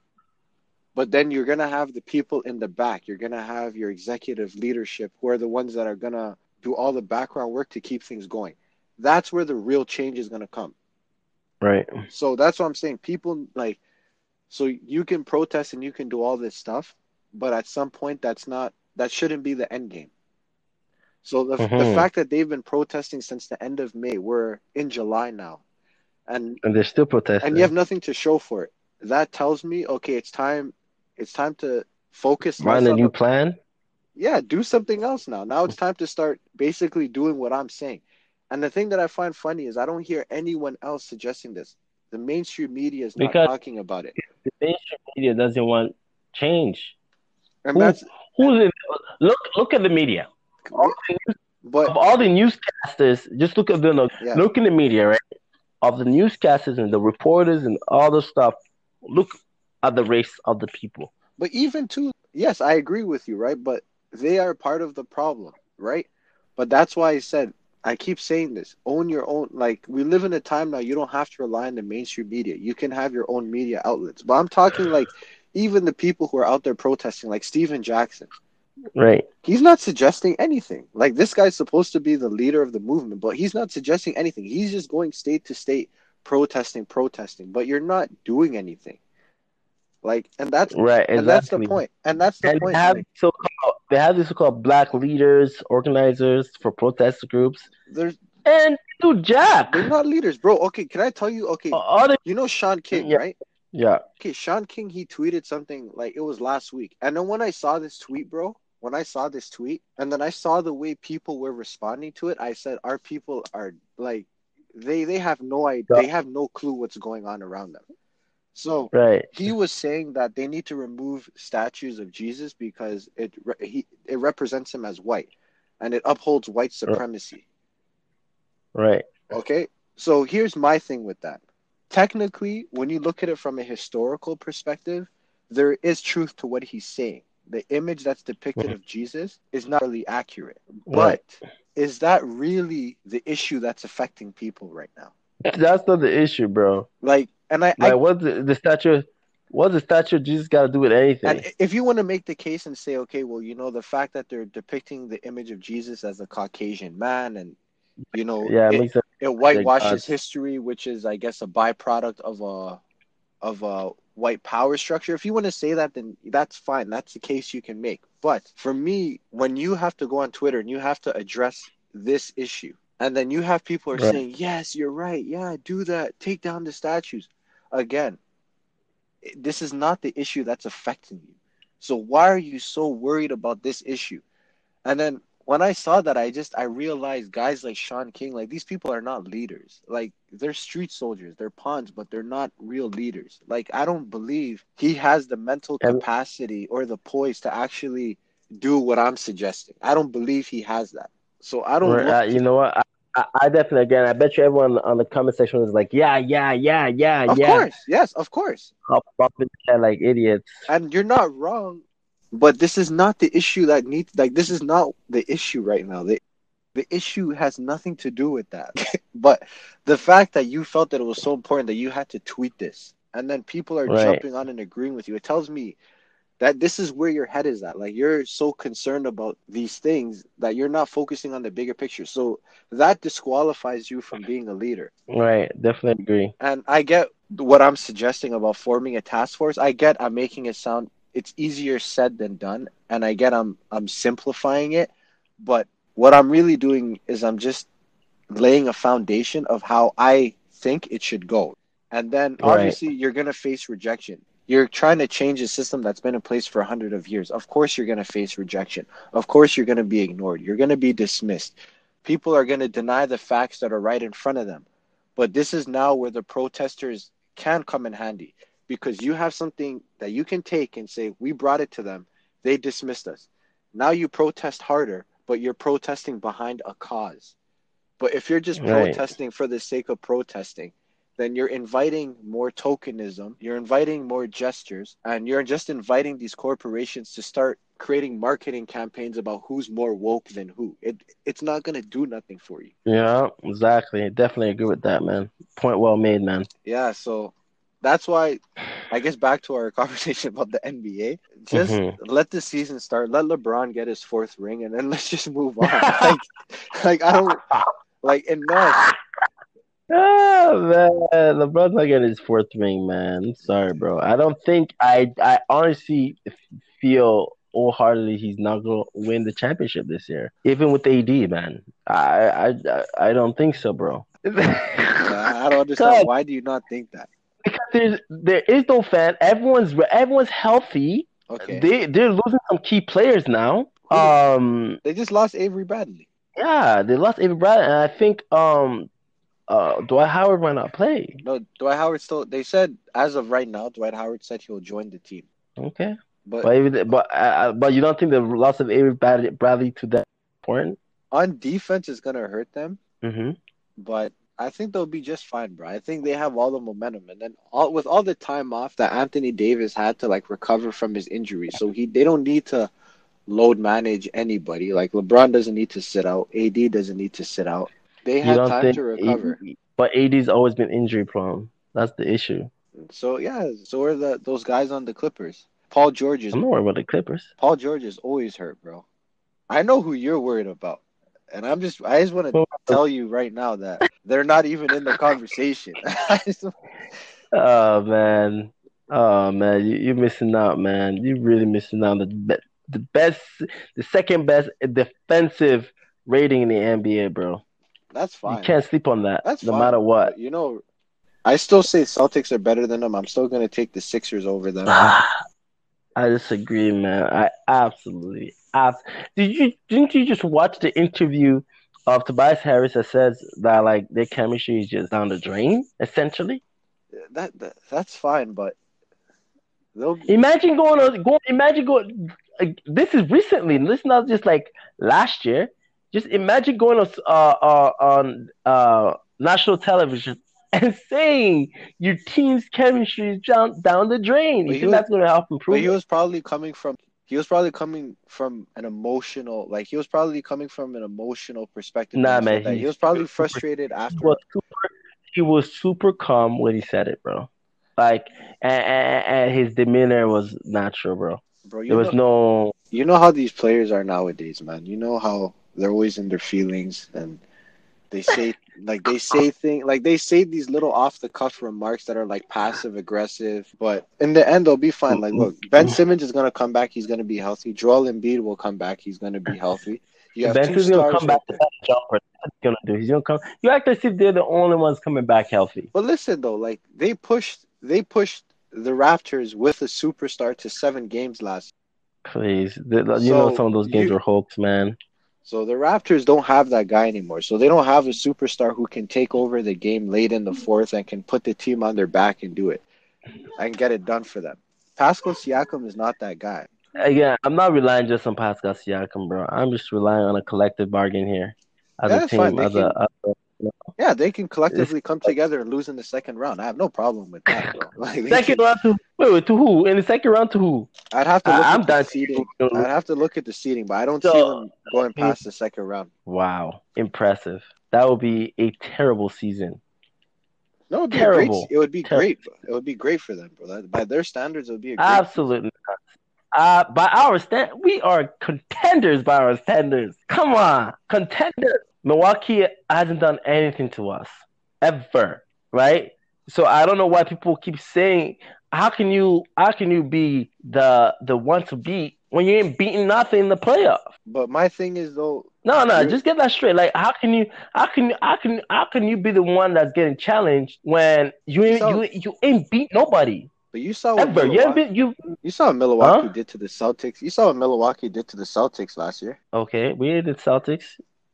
But then you're gonna have the people in the back. You're gonna have your executive leadership, who are the ones that are gonna do all the background work to keep things going. That's where the real change is gonna come. Right. So that's what I'm saying. People like, so you can protest and you can do all this stuff, but at some point, that's not that shouldn't be the end game. So the the Mhm. fact that they've been protesting since the end of May, we're in July now, and And they're still protesting. and you have nothing to show for it. That tells me, okay, it's time. It's time to focus. Less a new plan. yeah, do something else now. Now it's time to start basically doing what I'm saying. And the thing that I find funny is I don't hear anyone else suggesting this. The mainstream media is not Because- talking about it, The mainstream media doesn't want change. and Who- that's Who's in, look? Look at the media. All the news- of but all the newscasters, just look at the Yeah. look in the media, right? Of the newscasters and the reporters and all the stuff. Look at the race of the people. but even too, yes, I agree with you, right? But they are part of the problem, right? But that's why I said I keep saying this: own your own. Like we live in a time now, you don't have to rely on the mainstream media. You can have your own media outlets. But I'm talking like even the people who are out there protesting, like Stephen Jackson. Right. He's not suggesting anything. Like this guy's supposed to be the leader of the movement, but he's not suggesting anything. He's just going state to state protesting, protesting. But you're not doing anything. Like, and that's Right. and that's the point. And that's the And point. they have like, so called they have these so-called black leaders, organizers for protest groups, there's and they do jack. they're not leaders, bro. Okay, can I tell you? Okay, uh, All the you know Shaun King, Yeah. right? yeah. Okay, Shaun King, he tweeted something like it was last week. And then when I saw this tweet, bro, when I saw this tweet, and then I saw the way people were responding to it, I said, our people are like, they they have no idea, Yeah. they have no clue what's going on around them. So Right. he was saying that they need to remove statues of Jesus because it re- he it represents him as white, and it upholds white uh. supremacy. Right. Okay, so here's my thing with that. Technically, when you look at it from a historical perspective, there is truth to what he's saying. The image that's depicted mm-hmm. of Jesus is not really accurate. But is that really the issue that's affecting people right now? That's not the issue, bro. Like, and I, Like, I what's the, the statue? What's the statue of Jesus got to do with anything? and if you want to make the case and say, okay, well, you know, the fact that they're depicting the image of Jesus as a Caucasian man, and you know, yeah, it it, it whitewashes history, which is, I guess, a byproduct of a of a white power structure. If you want to say that, then that's fine. That's the case you can make. But for me, when you have to go on Twitter and you have to address this issue, and then you have people are Right. saying, "Yes, you're right. Yeah, do that. Take down the statues." Again, this is not the issue that's affecting you. So why are you so worried about this issue? And then when I saw that, I just I realized guys like Shaun King, like these people are not leaders. Like they're street soldiers, they're pawns, but they're not real leaders. Like I don't believe he has the mental capacity or the poise to actually do what I'm suggesting. I don't believe he has that. So I don't. Right, uh, you know what? I, I, I definitely again. I bet you everyone on the comment section is like, yeah, yeah, yeah, yeah, of yeah, Of course, yes, of course. Up, up in the like idiots. and you're not wrong but this is not the issue that needs like this is not the issue right now the the issue has nothing to do with that but the fact that you felt that it was so important that you had to tweet this and then people are Right. jumping on and agreeing with you. It tells me that this is where your head is at. Like you're so concerned about these things that you're not focusing on the bigger picture. So that disqualifies you from being a leader. Right. Definitely agree. And I get what I'm suggesting about forming a task force. I get I'm making it sound it's easier said than done, and I get I'm I'm simplifying it, but what I'm really doing is I'm just laying a foundation of how I think it should go. And then Right. obviously you're going to face rejection. You're trying to change a system that's been in place for a hundred of years. Of course you're going to face rejection. Of course you're going to be ignored. You're going to be dismissed. People are going to deny the facts that are right in front of them. But this is now where the protesters can come in handy because you have something that you can take and say, We brought it to them. They dismissed us. Now you protest harder, but you're protesting behind a cause. But if you're just Right. protesting for the sake of protesting, then you're inviting more tokenism, you're inviting more gestures, and you're just inviting these corporations to start creating marketing campaigns about who's more woke than who. It it's not gonna do nothing for you. Yeah, exactly. Definitely agree with that, man. Point well made, man. Yeah, so that's why I guess back to our conversation about the NBA. Just Mhm. let the season start. Let LeBron get his fourth ring, and then let's just move on. like, like I don't like enough. Oh man, LeBron's not getting his fourth ring, man. Sorry, bro. I don't think I I honestly feel wholeheartedly he's not gonna win the championship this year, even with AD, man. I I I- don't think so, bro. I don't understand. Why do you not think that? because there's there is no fan. Everyone's everyone's healthy. Okay, They they're losing some key players now. Um, they just lost Avery Bradley. yeah, they lost Avery Bradley, and I think um, uh, Dwight Howard might not play. No, Dwight Howard still. They said as of right now, Dwight Howard said he'll join the team. Okay, But but even, but uh, but you don't think the loss of Avery Bradley, Bradley to that important? on defense, is gonna hurt them. Mm-hmm. But I think they'll be just fine, bro. I think they have all the momentum, and then all with all the time off that Anthony Davis had to like recover from his injury, so he they don't need to load manage anybody. Like LeBron doesn't need to sit out, AD doesn't need to sit out. They have time think? to recover. But AD's always been injury prone. That's the issue. So yeah, so are the those guys on the Clippers. Paul George is I'm not worried about the Clippers. Paul George is always hurt, bro. I know who you're worried about. And I'm just I just want to tell you right now that they're not even in the conversation. Oh man, oh man, you, you're missing out, man. You're really missing out. The the best, the second best defensive rating in the NBA, bro. That's fine. You can't sleep on that, That's no fine. matter what. You know, I still say Celtics are better than them. I'm still gonna take the Sixers over them. Ah, I disagree, man. I absolutely, abs- did you didn't you just watch the interview of Tobias Harris that says that like their chemistry is just down the drain, essentially? that, that that's fine, but they'll Imagine going on, go. Imagine going. Like, this is recently. This is not just like last year. Just imagine going on uh, uh, on uh, national television and saying your team's chemistry is down down the drain. But You he think was- that's going to help but improve? he it? was probably coming from he was probably coming from an emotional like he was probably coming from an emotional perspective. Nah, he man. He was probably super- frustrated he after was super. He was super calm when he said it, bro. Like, and, and, and his demeanor was natural, bro. bro. You There was know, no. you know how these players are nowadays, man. You know how they're always in their feelings and they say like they say things like they say these little off the cuff remarks that are like passive aggressive, but in the end they'll be fine. Like look, Ben mm-hmm. Simmons is gonna come back, he's gonna be healthy. Joel Embiid will come back, he's gonna be healthy. You have two gonna come back that jumper. That's gonna do. He's gonna come. You act as if they're the only ones coming back healthy. But listen though, like they pushed they pushed the Raptors with a superstar to seven games last. Please, you know some of those games you- were hoax, man. So the Raptors don't have that guy anymore. So they don't have a superstar who can take over the game late in the fourth and can put the team on their back and do it and get it done for them. Pascal Siakam is not that guy. Again, I'm not relying just on Pascal Siakam, bro. I'm just relying on a collective bargain here as Yeah, a team. As a, as a Yeah, they can collectively come together and lose in the second round. I have no problem with that. Like, second round to wait, wait to who? In the second round to who? I'd have to look I- I'm at the done. seeding. I'd have to look at the seeding, but I don't see them going mm. past the second round. Wow, impressive. That would be a terrible season. No, it would be Terrible. great. It would be Terrible. great. It would be great for them, bro. By their standards, it would be a great. Absolutely not. Uh, by our stand, we are contenders by our standards. Come on, contenders. Milwaukee hasn't done anything to us ever, right? So I don't know why people keep saying, "How can you? How can you be the the one to beat when you ain't beating nothing in the playoff?" But my thing is though, No, no, just get that straight. Like, how can you, how can, you? how can, how can you be the one that's getting challenged when you ain't, So- you, you ain't beat nobody but you saw what ever? You ain't Milwaukee, you you saw what Milwaukee Huh? did to the Celtics. You saw what Milwaukee did to the Celtics last year. Okay, we ended the Celtics.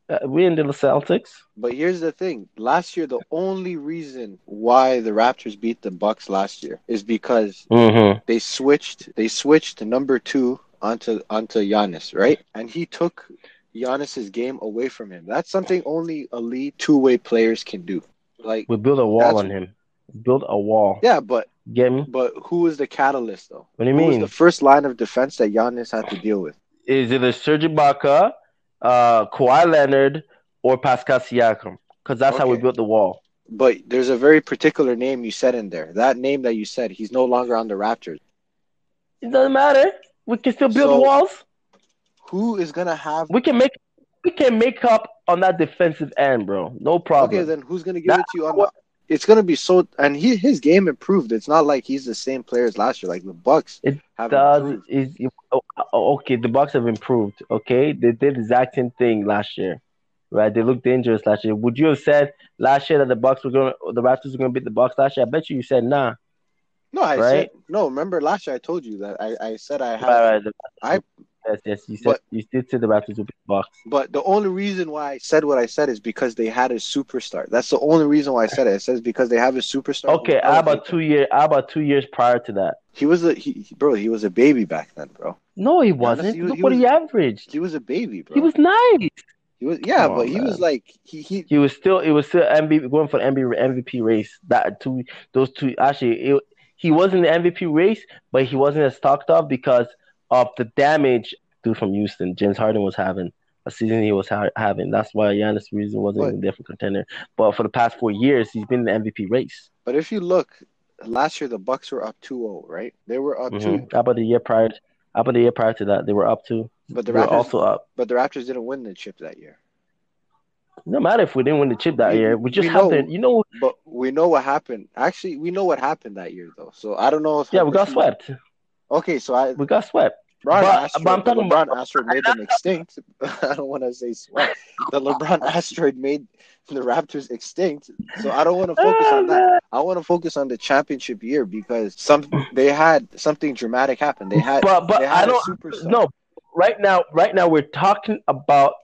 Uh, we ended the Celtics. But here's the thing: last year, the only reason why the Raptors beat the Bucks last year is because Mm-hmm. they switched. They switched number two onto onto Giannis, right? And he took Giannis's game away from him. That's something only elite two way players can do. Like, We build a wall on him. Build a wall. yeah, but Get me? but who was the catalyst though? What do you Who was mean? the first line of defense that Giannis had to deal with? Is it a Serge Ibaka, uh, Kawhi Leonard, or Pascal Siakam? Because that's how we built the wall. But there's a very particular name you said in there. That name that you said, he's no longer on the Raptors. It doesn't matter. We can still build So- walls. Who is gonna have? We can make, we can make up on that defensive end, bro. No problem. Okay, then who's gonna give it to you on the? It's gonna be so, and he his game improved. It's not like he's the same player as last year. Like the Bucks It have does is oh, okay. The Bucks have improved. Okay, they did the exact same thing last year, right? They looked dangerous last year. Would you have said last year that the Bucks were going, to the Raptors were going to beat the Bucks last year? I bet you you said nah. No, I right? said no. Remember last year I told you that I, I said I had, Right, right. I- yes, yes. You said But- you did say the Raptors would beat the Bucks. but the only reason why I said what I said is because they had a superstar. That's the only reason why I said it. It says because they have a superstar. Okay, how about two year? How about two years prior to that? He was a he, bro. He was a baby back then, bro. No, he wasn't. he was- Look he what was- he averaged. He was a baby, bro. He was nice. He was yeah, but he was like he he He was still. It was still MVP going for MVP MVP race. That two, those two. Actually, it, he was in the MVP race, but he wasn't as talked of because of the damage dude from Houston, James Harden, was having a season he was ha- having. That's why Giannis reason wasn't But- even there for contender. But for the past four years, he's been in the MVP race. But if you look, last year the Bucks were up 2-0, right? They were up Mhm. two, How about the year prior? How about the year prior to that? They were up two. but the They were Raptors also up. but the Raptors didn't win the chip that year. No matter if we didn't win the chip that We- year, we just we have know- to. You know, But we know what happened. Actually, we know what happened that year though. So I don't know if yeah, we got swept. Okay, so I We got swept. LeBron But- asteroid, but I'm talking LeBron about- asteroid made them extinct. I don't want to say sweat. The LeBron asteroid made the Raptors extinct. So I don't want to focus on that. I want to focus on the championship year because some they had something dramatic happen. They had But but they I had a don't. No, right now, right now we're talking about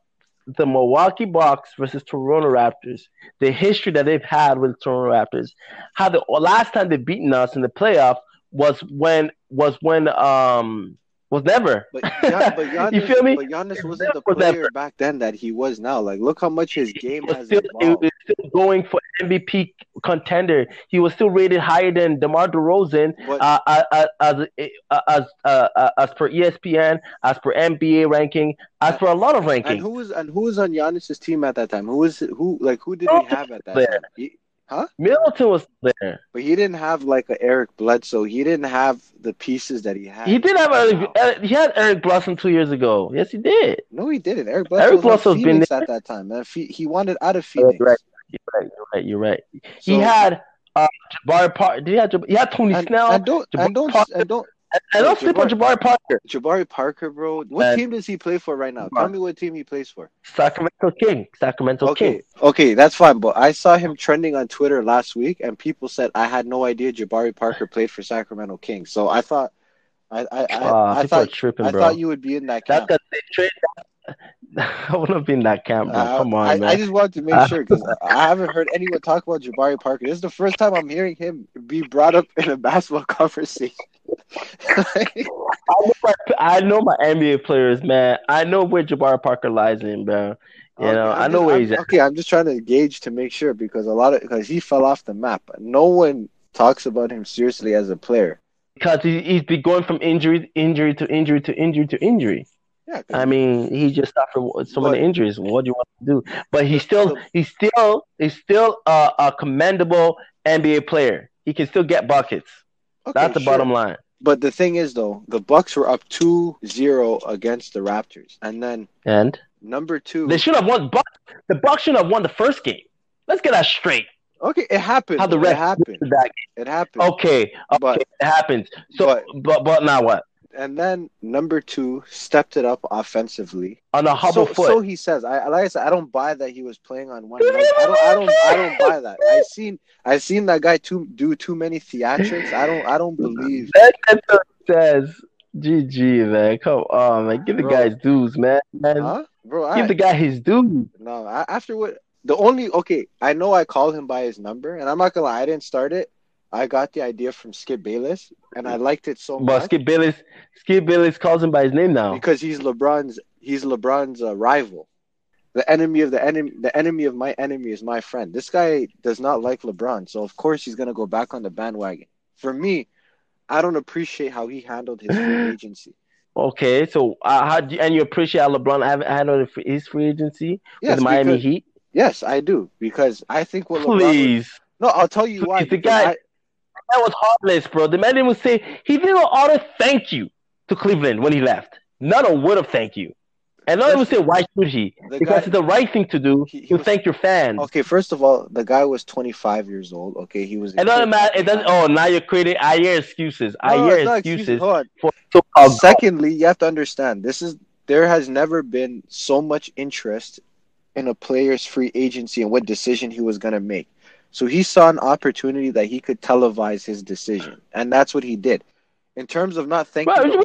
the Milwaukee Bucks versus Toronto Raptors. The history that they've had with Toronto Raptors. How the last time they beaten us in the playoff was when was when um was never. But, Gian, but Giannis, You feel me? But Giannis wasn't the player back then that he was now. Like, look how much his game has still, he was still going for MVP contender. He was still rated higher than DeMar DeRozan But uh, as uh, as uh, as per ESPN, as per NBA ranking, as for a lot of ranking. and rankings. who was and who was on Giannis's team at that time? Who was who? Like, who did he have at that time? He, Middleton was there. but he didn't have like a Eric Bledsoe. He didn't have the pieces that he had. He did have right Eric, he had Eric Bledsoe two years ago. Yes, he did. No, he didn't. Eric Bledsoe Eric was Bledsoe's been Phoenix at that time, man. He, he wanted out of Phoenix. you're right. You're right. You're right. You're right. he had uh, Jabari Parker. Did he have? Jab- He had Tony and, Snell. and don't Jabari and don't and don't and don't sleep on Jabari Parker. Jabari Parker, bro. What Man. team does he play for right now? Tell me what team he plays for. Sacramento King. Sacramento Okay, King. okay, that's fine. But I saw him trending on Twitter last week, and people said I had no idea Jabari Parker played for Sacramento King. So I thought, I I, I, Ah, I thought tripping, I bro. thought you would be in that That's camp. because they trade. I would have been in that camp. Uh, Come on, I, man. I just wanted to make sure because I haven't heard anyone talk about Jabari Parker. This is the first time I'm hearing him be brought up in a basketball conversation. I know, my, I know my NBA players, man. I know where Jabari Parker lies in, bro. You Okay, know, I'm I know just- where I'm- he's at. Okay, I'm just trying to gauge to make sure because a lot of because he fell off the map. No one talks about him seriously as a player. Because he, he's been going from injury, injury to injury to injury to injury. Yeah, I mean, he just suffered so many injuries. What do you want to do? But he's still, he's still, he's still a, a commendable NBA player. He can still get buckets. Okay, That's the sure. bottom line. But the thing is, though, the Bucks were up 2-0 against the Raptors, and then And number two. they should have won. Bucks. The Bucks should have won the first game. Let's get that straight. okay, it happened. How the it happened. that game. It happened. Okay, okay, But- it happens. So, but- but, but now what? And then number two stepped it up offensively. On a hobble so, foot. so he says. I like I said, I don't buy that he was playing on one leg. I don't. I don't. I don't buy that. I seen. I seen that guy too do too many theatrics. I don't. I don't believe. that sentence says, "GG, man. Come on, man. Give the Bro. guy his dues, man. man. Huh, bro? Give I, the guy his dues." no. I, after what the only okay. I know I called him by his number, and I'm not gonna lie. I didn't start it. I got the idea from Skip Bayless, and I liked it so But much Skip Bayless, Skip Bayless calls him by his name now. because he's LeBron's. He's LeBron's uh, rival. The enemy of the enemy, the enemy of my enemy is my friend. This guy does not like LeBron, so of course he's gonna go back on the bandwagon. For me, I don't appreciate how he handled his free agency. Okay, so uh, how do you, and you appreciate how LeBron handled his free agency Yes, with the Miami because- Heat? yes, I do because I think what LeBron. was- Please, no, I'll tell you why. The guy- I- that was heartless, bro. The man didn't even say he didn't even utter thank you to Cleveland when he left. None of would have thank you, and not even say why should he? Because guy- it's the right thing to do He- he to was- thank your fans. okay, first of all, the guy was 25 years old. Okay, he was. a It doesn't matter. It doesn't. Oh, now you're creating. I hear excuses. I No, hear not excuses Hold on. for so-called Secondly, you have to understand this is there has never been so much interest in a player's free agency and what decision he was going to make. So he saw an opportunity that he could televise his decision, and that's what he did. In terms of not thanking, you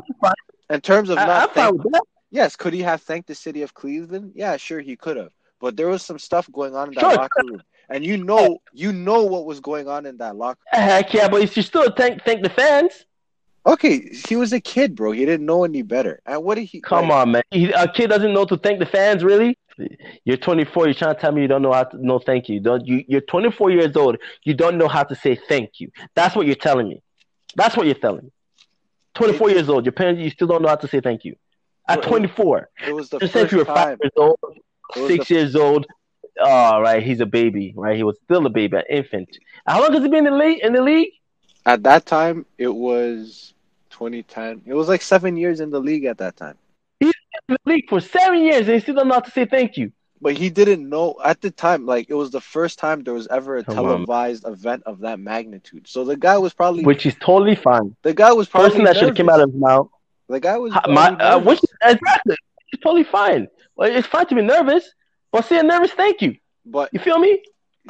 in terms of I, not fine thank, with that. yes, could he have thanked the city of Cleveland? Yeah, sure, he could have. But there was some stuff going on in that Sure. locker room, and you know, you know what was going on in that locker. Room. Heck yeah, but you still thank thank the fans. Okay, he was a kid, bro. He didn't know any better. And what did he? Come like, on, man. He, a kid doesn't know to thank the fans, really? You're 24. You're trying to tell me you don't know how to no thank you. Don't you? You're 24 years old. You don't know how to say thank you. That's what you're telling me. That's what you're telling me. 24 years old. Your parents, you still don't know how to say thank you. At Well, 24, It was the just say if first you were five time. years old, six the- years old. Oh, right. He's a baby, right? He was still a baby, an infant. How long has he been in the league? In the league? At that time, it was 2010. It was like seven years in the league at that time. In the league for seven years, and he still don't know how to say thank you. But he didn't know at the time. Like it was the first time there was ever a Come on. televised event of that magnitude. So the guy was probably Which is totally fine. the guy was probably Person that should have came out of his mouth. the guy was My, uh, which exactly, it's totally fine. Well, it's fine to be nervous, but say a nervous thank you. but You feel me?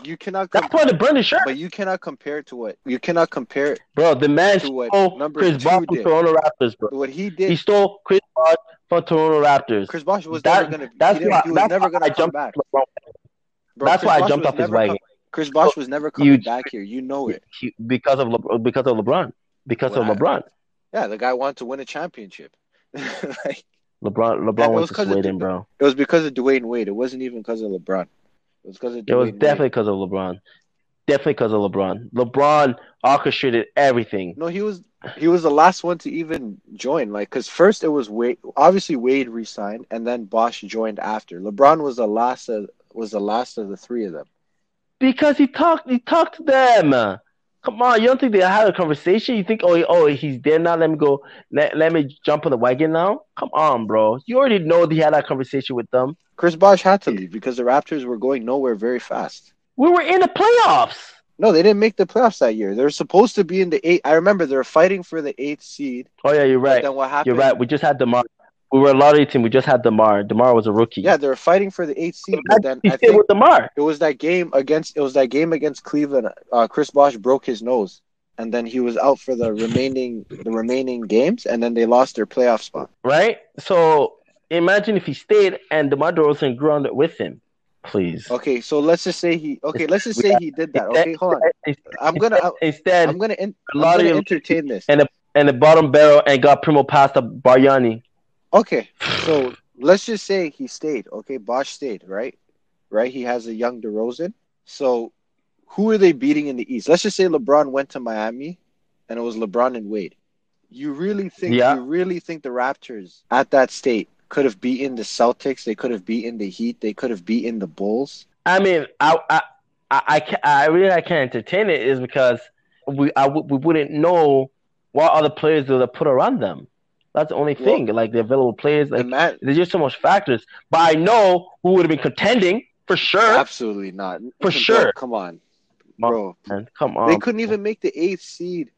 You cannot That's why burned his shirt, but you cannot compare it to what you cannot compare it bro. The man to what stole number Chris Bosh from. Toronto Raptors, bro. what he did, He stole Chris Bosh from Toronto Raptors. Chris Bosh was That- never gonna. That's he, why. he was that's never why gonna I come jumped. back. Bro, that's Chris why I jumped off his wagon. com- Chris Bosh was never coming Huge. back here. You know it. Because of Le- because of LeBron. Because of LeBron. Yeah, the guy wanted to win a championship. like, LeBron. LeBron was went to 'cause of Sweden, bro. it was because of Dwyane Wade. It wasn't even because of LeBron. It was because It was definitely because of LeBron. Definitely because of LeBron. LeBron orchestrated everything. No, he was he was the last one to even join. Like, because first it was Wade. Obviously, Wade resigned, and then Bosh joined after. LeBron was the last of was the last of the three of them. Because he talked, he talked to them. Come on, you don't think they had a conversation? You think, oh, oh, he's there now. Let me go. Let, let me jump on the wagon now. Come on, bro. You already know he had that conversation with them. Chris Bosh had to leave because the Raptors were going nowhere very fast. We were in the playoffs. No, they didn't make the playoffs that year. They were supposed to be in the eight. I remember they were fighting for the eighth seed. Oh yeah, you're right. then what happened? You're right. We just had DeMar. We were a lottery team. We just had DeMar. DeMar was a rookie. Yeah, they were fighting for the eighth seed. But then he I stayed think with DeMar. it was that game against it was that game against Cleveland. Uh, Chris Bosh broke his nose, and then he was out for the remaining the remaining games, and then they lost their playoff spot. right? So imagine if he stayed and DeMar DeRozan grew on with him. Please. Okay, so let's just say he. Okay, let's just say he did that. Okay, hold on. I'm gonna Instead, I'm gonna in, I'm gonna entertain this. and the bottom barrel and got Primo Pasta Bargnani. Okay, so let's just say he stayed. Okay, Bosh stayed, right? Right. He has a young DeRozan. So who are they beating in the East? Let's just say LeBron went to Miami, and it was LeBron and Wade. You really think? Yeah. You really think the Raptors at that state could have beaten the Celtics? They could have beaten the Heat. They could have beaten the Bulls. I mean, I, I I I, I really I can't entertain it is because we I, we wouldn't know what other players they put around them. That's the only thing. Well, like the available players, like Matt, there's just so much factors. But I know who would have been contending for sure. Absolutely not. For sure. Come on, bro. Man, come on. They couldn't even make the eighth seed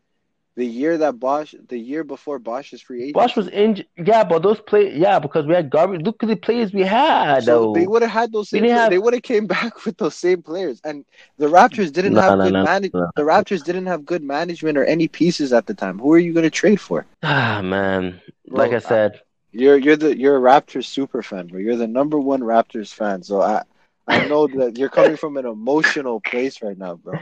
the year that Bosh, the year before Bosh's free agent. Bosh was injured. Yeah, but those play, yeah, because we had garbage. Look at the players we had. So though. they would have had those. Same have... They would have came back with those same players, and the Raptors didn't no, have no, good no, management. The Raptors didn't have good management or any pieces at the time. Who are you going to trade for? Ah, man. Bro, like I said, you're you're the you're a Raptors super fan, bro. You're the number one Raptors fan. So I I know that you're coming from an emotional place right now, bro.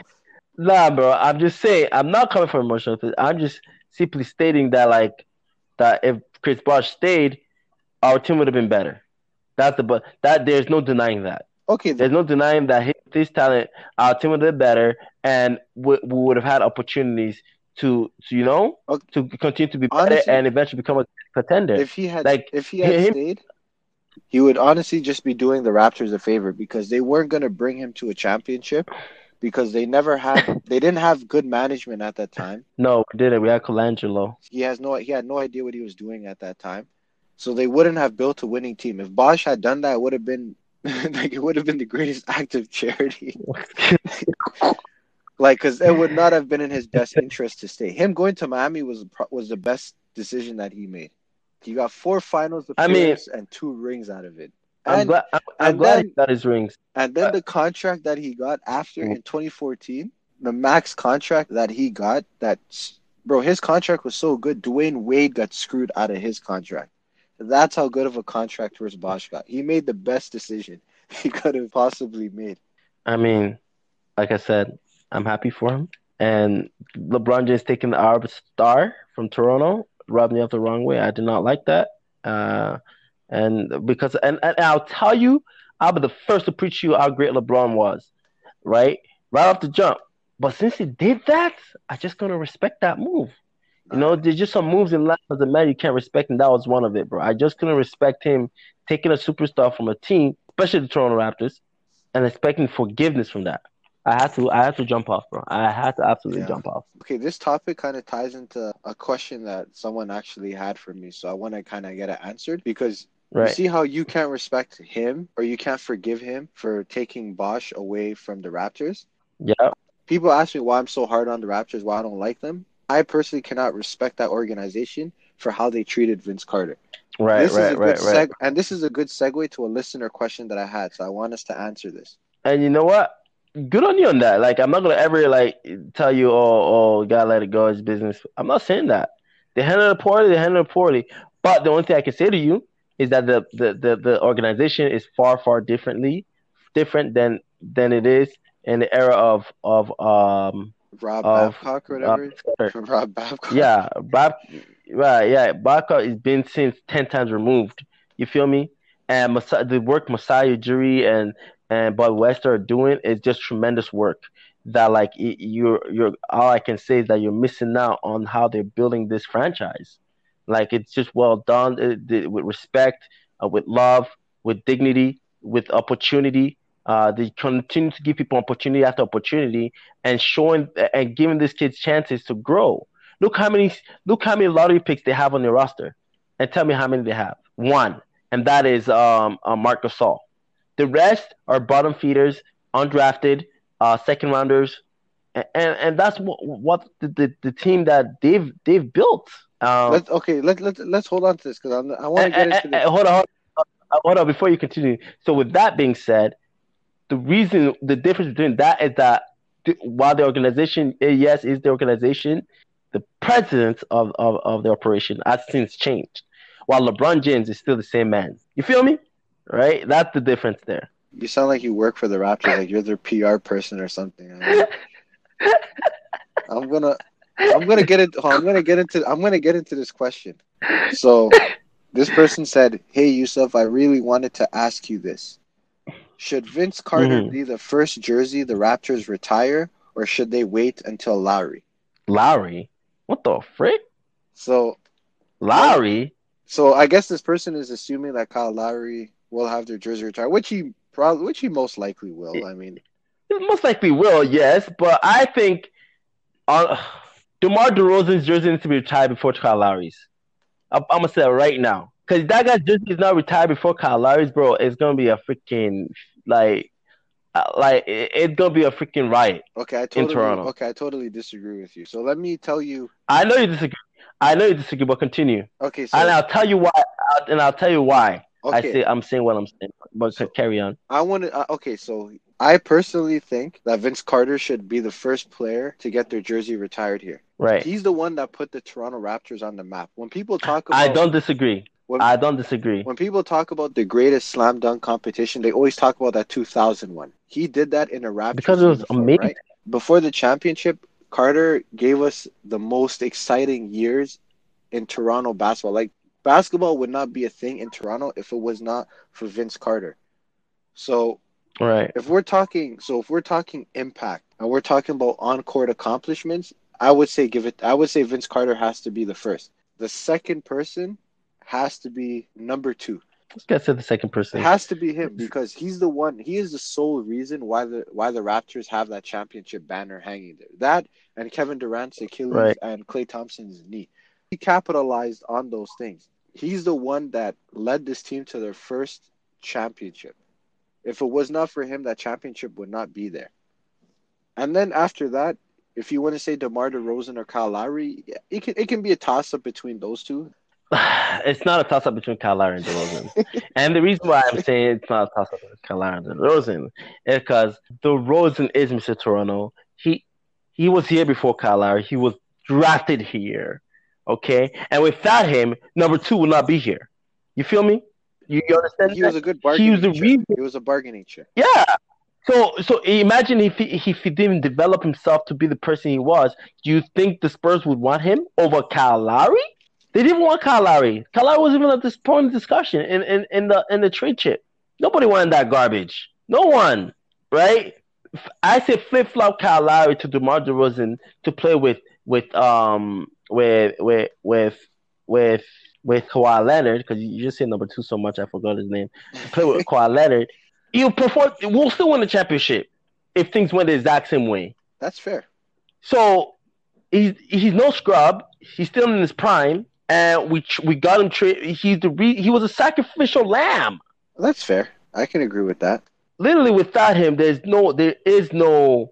Nah, bro. I'm just saying. I'm not coming from emotional place. I'm just simply stating that like that if Chris Bosh stayed, our team would have been better. That's the but that there's no denying that. Okay, there's no denying that his, his talent, our team would have been better, and we, we would have had opportunities to, to you know okay. to continue to be better honestly, and eventually become a contender. If he had like if he had him, stayed, he would honestly just be doing the Raptors a favor because they weren't going to bring him to a championship because they never had they didn't have good management at that time. No, we didn't. We had Colangelo. He has no he had no idea what he was doing at that time. So they wouldn't have built a winning team. If Bosh had done that, it would have been like it would have been the greatest act of charity. like cuz it would not have been in his best interest to stay. Him going to Miami was was the best decision that he made. He got four finals appearances I mean, and two rings out of it. I'm and, glad, I'm, I'm glad then, he got his rings. And then the contract that he got after mm-hmm. in 2014, the max contract that he got, that bro, his contract was so good. Dwyane Wade got screwed out of his contract. That's how good of a contract Chris Bosh got. He made the best decision he could have possibly made. I mean, like I said, I'm happy for him. And LeBron James taking the Arab star from Toronto rubbed me up the wrong way. I did not like that. Uh, and because and, and I'll tell you, I'll be the first to preach you how great LeBron was, right? Right off the jump. But since he did that, I just gonna respect that move. You know, there's just some moves in life as a man you can't respect, and that was one of it, bro. I just couldn't respect him taking a superstar from a team, especially the Toronto Raptors, and expecting forgiveness from that. I had to I had to jump off, bro. I had to absolutely yeah. jump off. Okay, this topic kind of ties into a question that someone actually had for me, so I want to kind of get it answered because Right. You see how you can't respect him or you can't forgive him for taking Bosh away from the Raptors? Yeah. People ask me why I'm so hard on the Raptors, why I don't like them. I personally cannot respect that organization for how they treated Vince Carter. Right, this right, right, seg- right. And this is a good segue to a listener question that I had, so I want us to answer this. And you know what? Good on you on that. Like, I'm not gonna ever like tell you, oh, oh, gotta let it go. It's business. I'm not saying that. They handled it poorly. They handled it poorly. But the only thing I can say to you is that the, the, the, the organization is far far differently different than than it is in the era of of um Rob of, Babcock or whatever. Uh, Rob Babcock. Yeah, Bob. Right. Yeah, Babcock has been since ten times removed. You feel me? And the work Masai Ujiri and and Bob Webster are doing is just tremendous work. That like you're you're all I can say is that you're missing out on how they're building this franchise. Like it's just well done uh, with respect, uh, with love, with dignity, with opportunity. Uh, they continue to give people opportunity after opportunity and showing and giving these kids chances to grow. Look how many look how many lottery picks they have on their roster, and tell me how many they have. One, and that is um, uh, Gasol. The rest are bottom feeders, undrafted, uh, second rounders, and, and, and that's what, what the, the, the team that they've they've built. Um, let's okay. Let let let's hold on to this because I want to get into this. Hold on, hold on, hold on. Before you continue, so with that being said, the reason the difference between that is that while the organization, eh, yes, is the organization, the president of, of, of the operation has since changed. While LeBron James is still the same man. You feel me? Right? That's the difference there. You sound like you work for the Raptors, like you're their PR person or something. I mean, I'm gonna I'm gonna get it. I'm gonna get into. I'm gonna get into this question. So, this person said, "Hey Yusuf, I really wanted to ask you this. Should Vince Carter mm-hmm. be the first jersey the Raptors retire, or should they wait until Lowry?" Lowry, what the frick? So, Lowry. So I guess this person is assuming that Kyle Lowry will have their jersey retired, which he probably, which he most likely will. I mean, most likely will, yes, but I think uh, DeMar DeRozan's jersey needs to be retired before Kyle Lowry's. I'm, I'm gonna say it right now because that guy's jersey is not retired before Kyle Lowry's, bro. It's gonna be a freaking like, uh, like it's gonna be a freaking riot. Okay, I totally Toronto. okay, I totally disagree with you. So let me tell you. I know you disagree. I know you disagree, but continue, Okay, so and I'll tell you why. And I'll tell you why. I okay, say I'm saying what I'm saying, but So- carry on. I want to. Uh, okay, so I personally think that Vince Carter should be the first player to get their jersey retired here. Right. He's the one that put the Toronto Raptors on the map. When people talk about I don't disagree. when, I don't disagree. when people talk about the greatest slam dunk competition, they always talk about that 2000 one. He did that in a Raptors Because it was uniform, amazing. right? Before the championship, Carter gave us the most exciting years in Toronto basketball. Like basketball would not be a thing in Toronto if it was not for Vince Carter. So Right. if we're talking so if we're talking impact and we're talking about on-court accomplishments i would say give it i would say vince carter has to be the first the second person has to be number two Let's get to the second it person. has to be him because he's the one he is the sole reason why the why the raptors have that championship banner hanging there that and kevin durant's achilles Right. and Klay Thompson's knee he capitalized on those things he's the one that led this team to their first championship if it was not for him, that championship would not be there. And then after that, if you want to say DeMar DeRozan or Kyle Lowry, it can it can be a toss up between those two. it's not a toss up between Kyle Lowry and DeRozan. and the reason why I'm saying it's not a toss up between Kyle Lowry and DeRozan is because the DeRozan is Mr. Toronto. He he was here before Kyle Lowry. He was drafted here. Okay? And without him, number two will not be here. You feel me? You, you understand? He that? was a good bargaining was the chip. reason- He was a bargaining chip. Yeah. So so imagine if he if he didn't develop himself to be the person he was, do you think the Spurs would want him over Kyle Lowry? They didn't want Kyle Lowry. Kyle Lowry was even at this point of discussion in, in, in the in the trade chip. Nobody wanted that garbage. No one. Right? I say flip flop Kyle Lowry to DeMar DeRozan to play with with um with with with with with Kawhi Leonard because you just said number two so much I forgot his name. To play with Kawhi Leonard, you perform. We'll still win the championship if things went the exact same way. That's fair. So he's he's no scrub. He's still in his prime, and we we got him. Tra- he's the re- he was a sacrificial lamb. That's fair. I can agree with that. Literally, without him, there's no there is no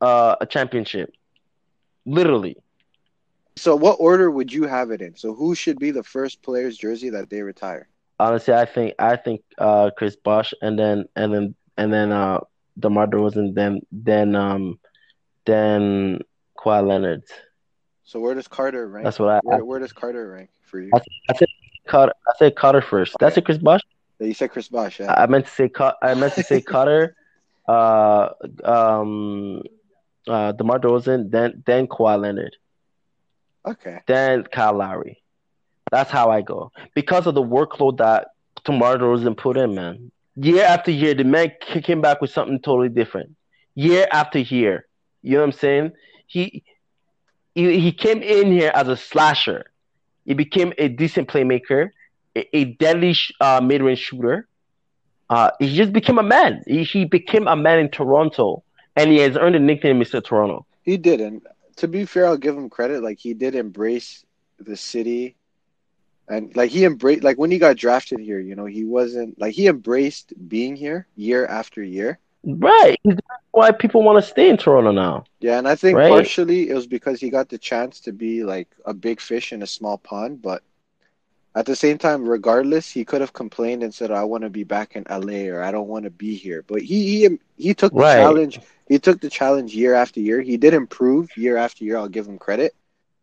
uh, a championship. Literally, So what order would you have it in? So who should be the first player's jersey that they retire? Honestly, I think I think uh, Chris Bosh, and then and then and then uh, DeMar DeRozan, then then um then Kawhi Leonard. So where does Carter rank? That's what I. I Where, where does Carter rank for you? I, I said Carter, I said Carter first. That's it, Chris Bosh. You said Chris Bosh, yeah. I meant to say I meant to say Carter, uh, um, uh, DeMar DeRozan, then then Kawhi Leonard, Okay. then Kyle Lowry. That's how I go because of the workload that DeMar DeRozan put in, man. Year after year, the man came back with something totally different. Year after year, you know what I'm saying? He he, he came in here as a slasher. He became a decent playmaker, a, a deadly sh- uh, mid-range shooter. Uh, he just became a man. He, he became a man in Toronto, and he has earned the nickname Mr. Toronto. He did, and to be fair, I'll give him credit. Like he did embrace the city, and like he embraced. Like when he got drafted here, you know, he wasn't like he embraced being here year after year. Right. That's why people want to stay in Toronto now. Yeah, and I think Right. partially it was because he got the chance to be like a big fish in a small pond, but at the same time, regardless, he could have complained and said, "I want to be back in LA" or "I don't want to be here." But he he he took the Right. challenge. He took the challenge year after year. He did improve year after year. I'll give him credit,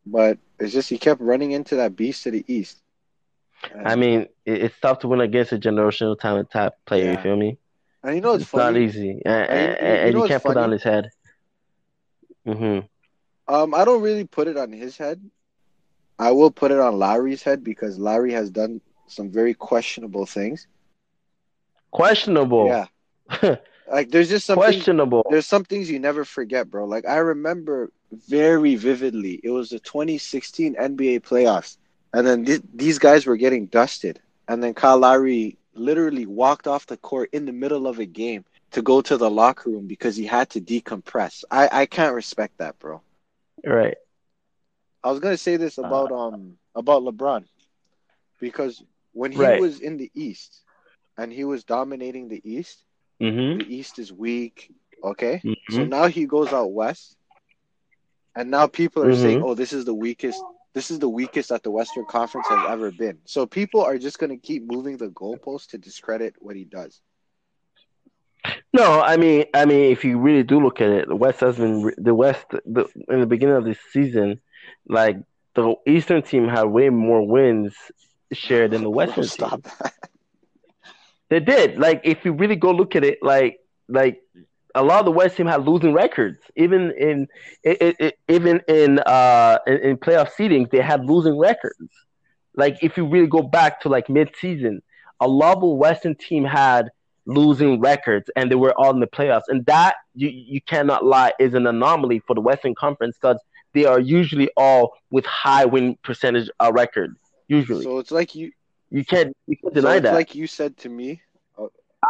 but it's just he kept running into that beast to the east. And, I mean, it, it's tough to win against a generational talent type player. You feel me? and you know it's It's not easy, and, And you- and, you know you can't put it on his head. hmm Um, I don't really put it on his head. I will put it on Lowry's head because Lowry has done some very questionable things. Questionable. Yeah, like there's just something. Questionable. There's some things you never forget, bro. Like I remember very vividly. It was the 2016 NBA playoffs, and then th- these guys were getting dusted, and then Kyle Lowry literally walked off the court in the middle of a game to go to the locker room because he had to decompress. I, I can't respect that, bro. Right. I was gonna say this about um about LeBron because when he Right. was in the East and he was dominating the East, Mm-hmm. the East is weak. Okay, so Mhm. now he goes out west, and now people are saying, Mhm. "Oh, this is the weakest. This is the weakest that the Western Conference has ever been." So people are just gonna keep moving the goalpost to discredit what he does. No, I mean, I mean, if you really do look at it, the West has been the West. The, in the beginning of this season, like the Eastern team had way more wins shared than the Western team. Stop that. They did. Like, if you really go look at it, like, like a lot of the West team had losing records. Even in, it, it, even in, uh, in, in playoff seedings, they had losing records. Like, if you really go back to like mid-season, a lot of the Western team had losing records, and they were all in the playoffs. And that you you cannot lie is an anomaly for the Western Conference because they are usually all with high win percentage uh, record. Usually, So it's like you. you can't you can't So deny it's that. like you said to me.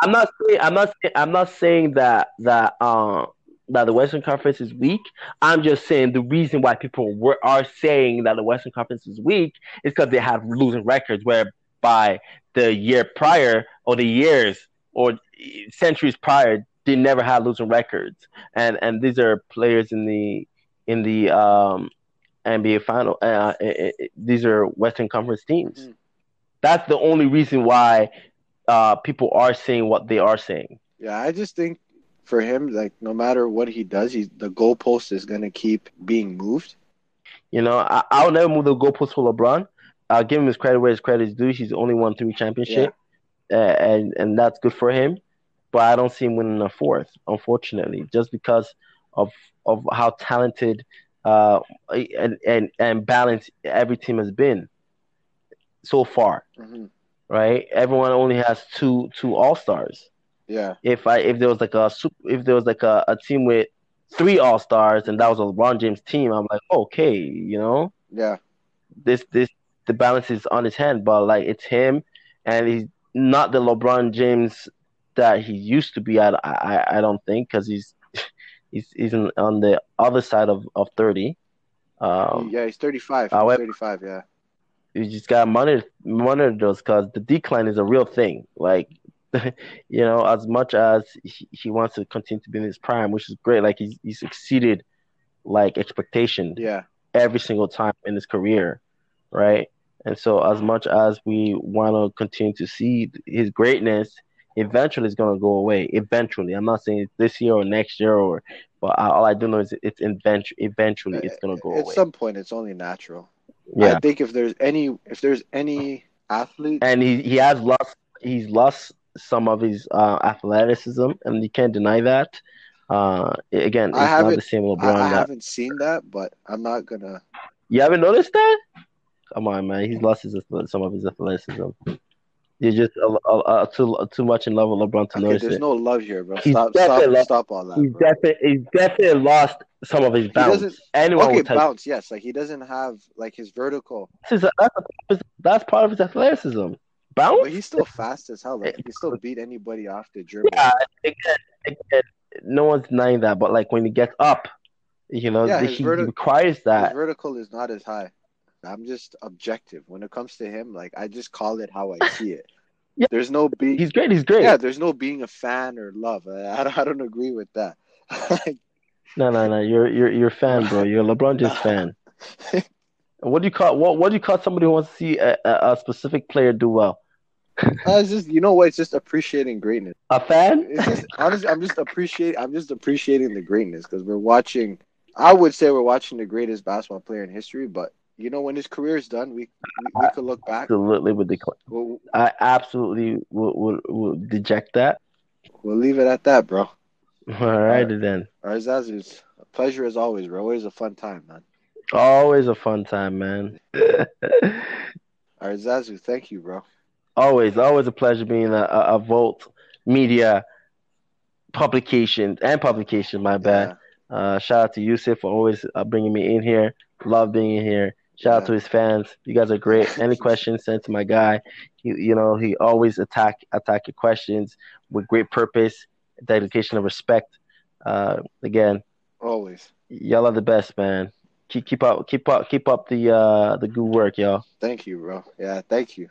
I'm not saying I'm not saying I'm not saying that that uh, that the Western Conference is weak. I'm just saying the reason why people were are saying that the Western Conference is weak is because they have losing records. Whereby the year prior or the years or centuries prior, they never had losing records. And and these are players in the in the um, NBA final. Uh, it, it, these are Western Conference teams. Mhm. That's the only reason why uh, people are seeing what they are seeing. Yeah, I just think for him, like no matter what he does, he's the goalpost is gonna keep being moved. You know, I, I'll never move the goalpost for LeBron. I'll give him his credit where his credit is due. He's only won three championships, uh, and and that's good for him. But I don't see him winning a fourth, unfortunately, just because of of how talented uh, and and and balanced every team has been so far. hmm Right? Everyone only has two two All Stars. Yeah, if I if there was like a if there was like a, a team with three all stars and that was a LeBron James team, I'm like, okay, you know, yeah, this this the balance is on his hand, but like it's him and he's not the LeBron James that he used to be. I I, I don't think because he's he's he's on the other side of of thirty. Um, yeah. He's thirty five. Thirty five. Yeah, you just gotta monitor monitor those because the decline is a real thing. Like, you know, as much as he, he wants to continue to be in his prime, which is great. Like he's he's exceeded like expectation yeah, every single time in his career, right? And so, as much as we want to continue to see his greatness, eventually it's gonna go away. Eventually, I'm not saying this year or next year, or but all I do know is it's eventually eventually it's gonna go At away. At some point, it's only natural. Yeah. I think if there's any, if there's any athlete, and he he has lost he's lost some of his uh, athleticism, and you can't deny that. Uh, again, it's I not the same I, LeBron. I that, haven't seen that, but I'm not gonna. you haven't noticed that? Come on, man, he's lost his some of his athleticism. You're just uh, uh, uh, too too much in love with LeBron to Okay, notice there's it. no love here, bro. He's Stop, definitely stop, stop all that, he's bro. definitely he's definitely lost some of his bounce. Anyone Okay, bounce. Yes, like he doesn't have like his vertical, This is that's, a, that's part of his athleticism. Bounce. but he's still fast as hell. Like he can still beat anybody off the dribble. Yeah, again, again, no one's denying that, but like when he gets up, you know, Yeah, he verti- requires His that. vertical is not as high. I'm just objective when it comes to him. Like I just call it how I see it. Yeah. There's no being. He's great. He's great. Yeah, there's no being a fan or love. I, I don't. I don't agree with that. No, no, no. You're you're you're a fan, bro. You're a LeBron James fan. What do you call what What do you call somebody who wants to see a, a, a specific player do well? Uh, it's just you know what? It's just appreciating greatness. A fan? It's just honestly, I'm just appreciating. I'm just appreciating the greatness because we're watching. I would say we're watching the greatest basketball player in history. But you know, when his career is done, we we, we could look back. Absolutely would decline. We'll, I absolutely would would, would deject that. we'll leave it at that, bro. All righty then. All right, Zaz, it's a pleasure as always, bro. Always a fun time, man. Always a fun time, man. All right, Zazu, thank you, bro. always, always a pleasure being a, a, a Volt Media publication and publication. My bad. Uh, shout out to Yusuf for always uh, bringing me in here. Love being in here. Shout out to his fans. You guys are great. Any questions sent to my guy. He, you know, he always attack attack your questions with great purpose, dedication, and respect. Uh, again, Always. y'all are the best, man. Keep keep up keep up keep up the uh the good work, y'all. Thank you, bro. Yeah, thank you.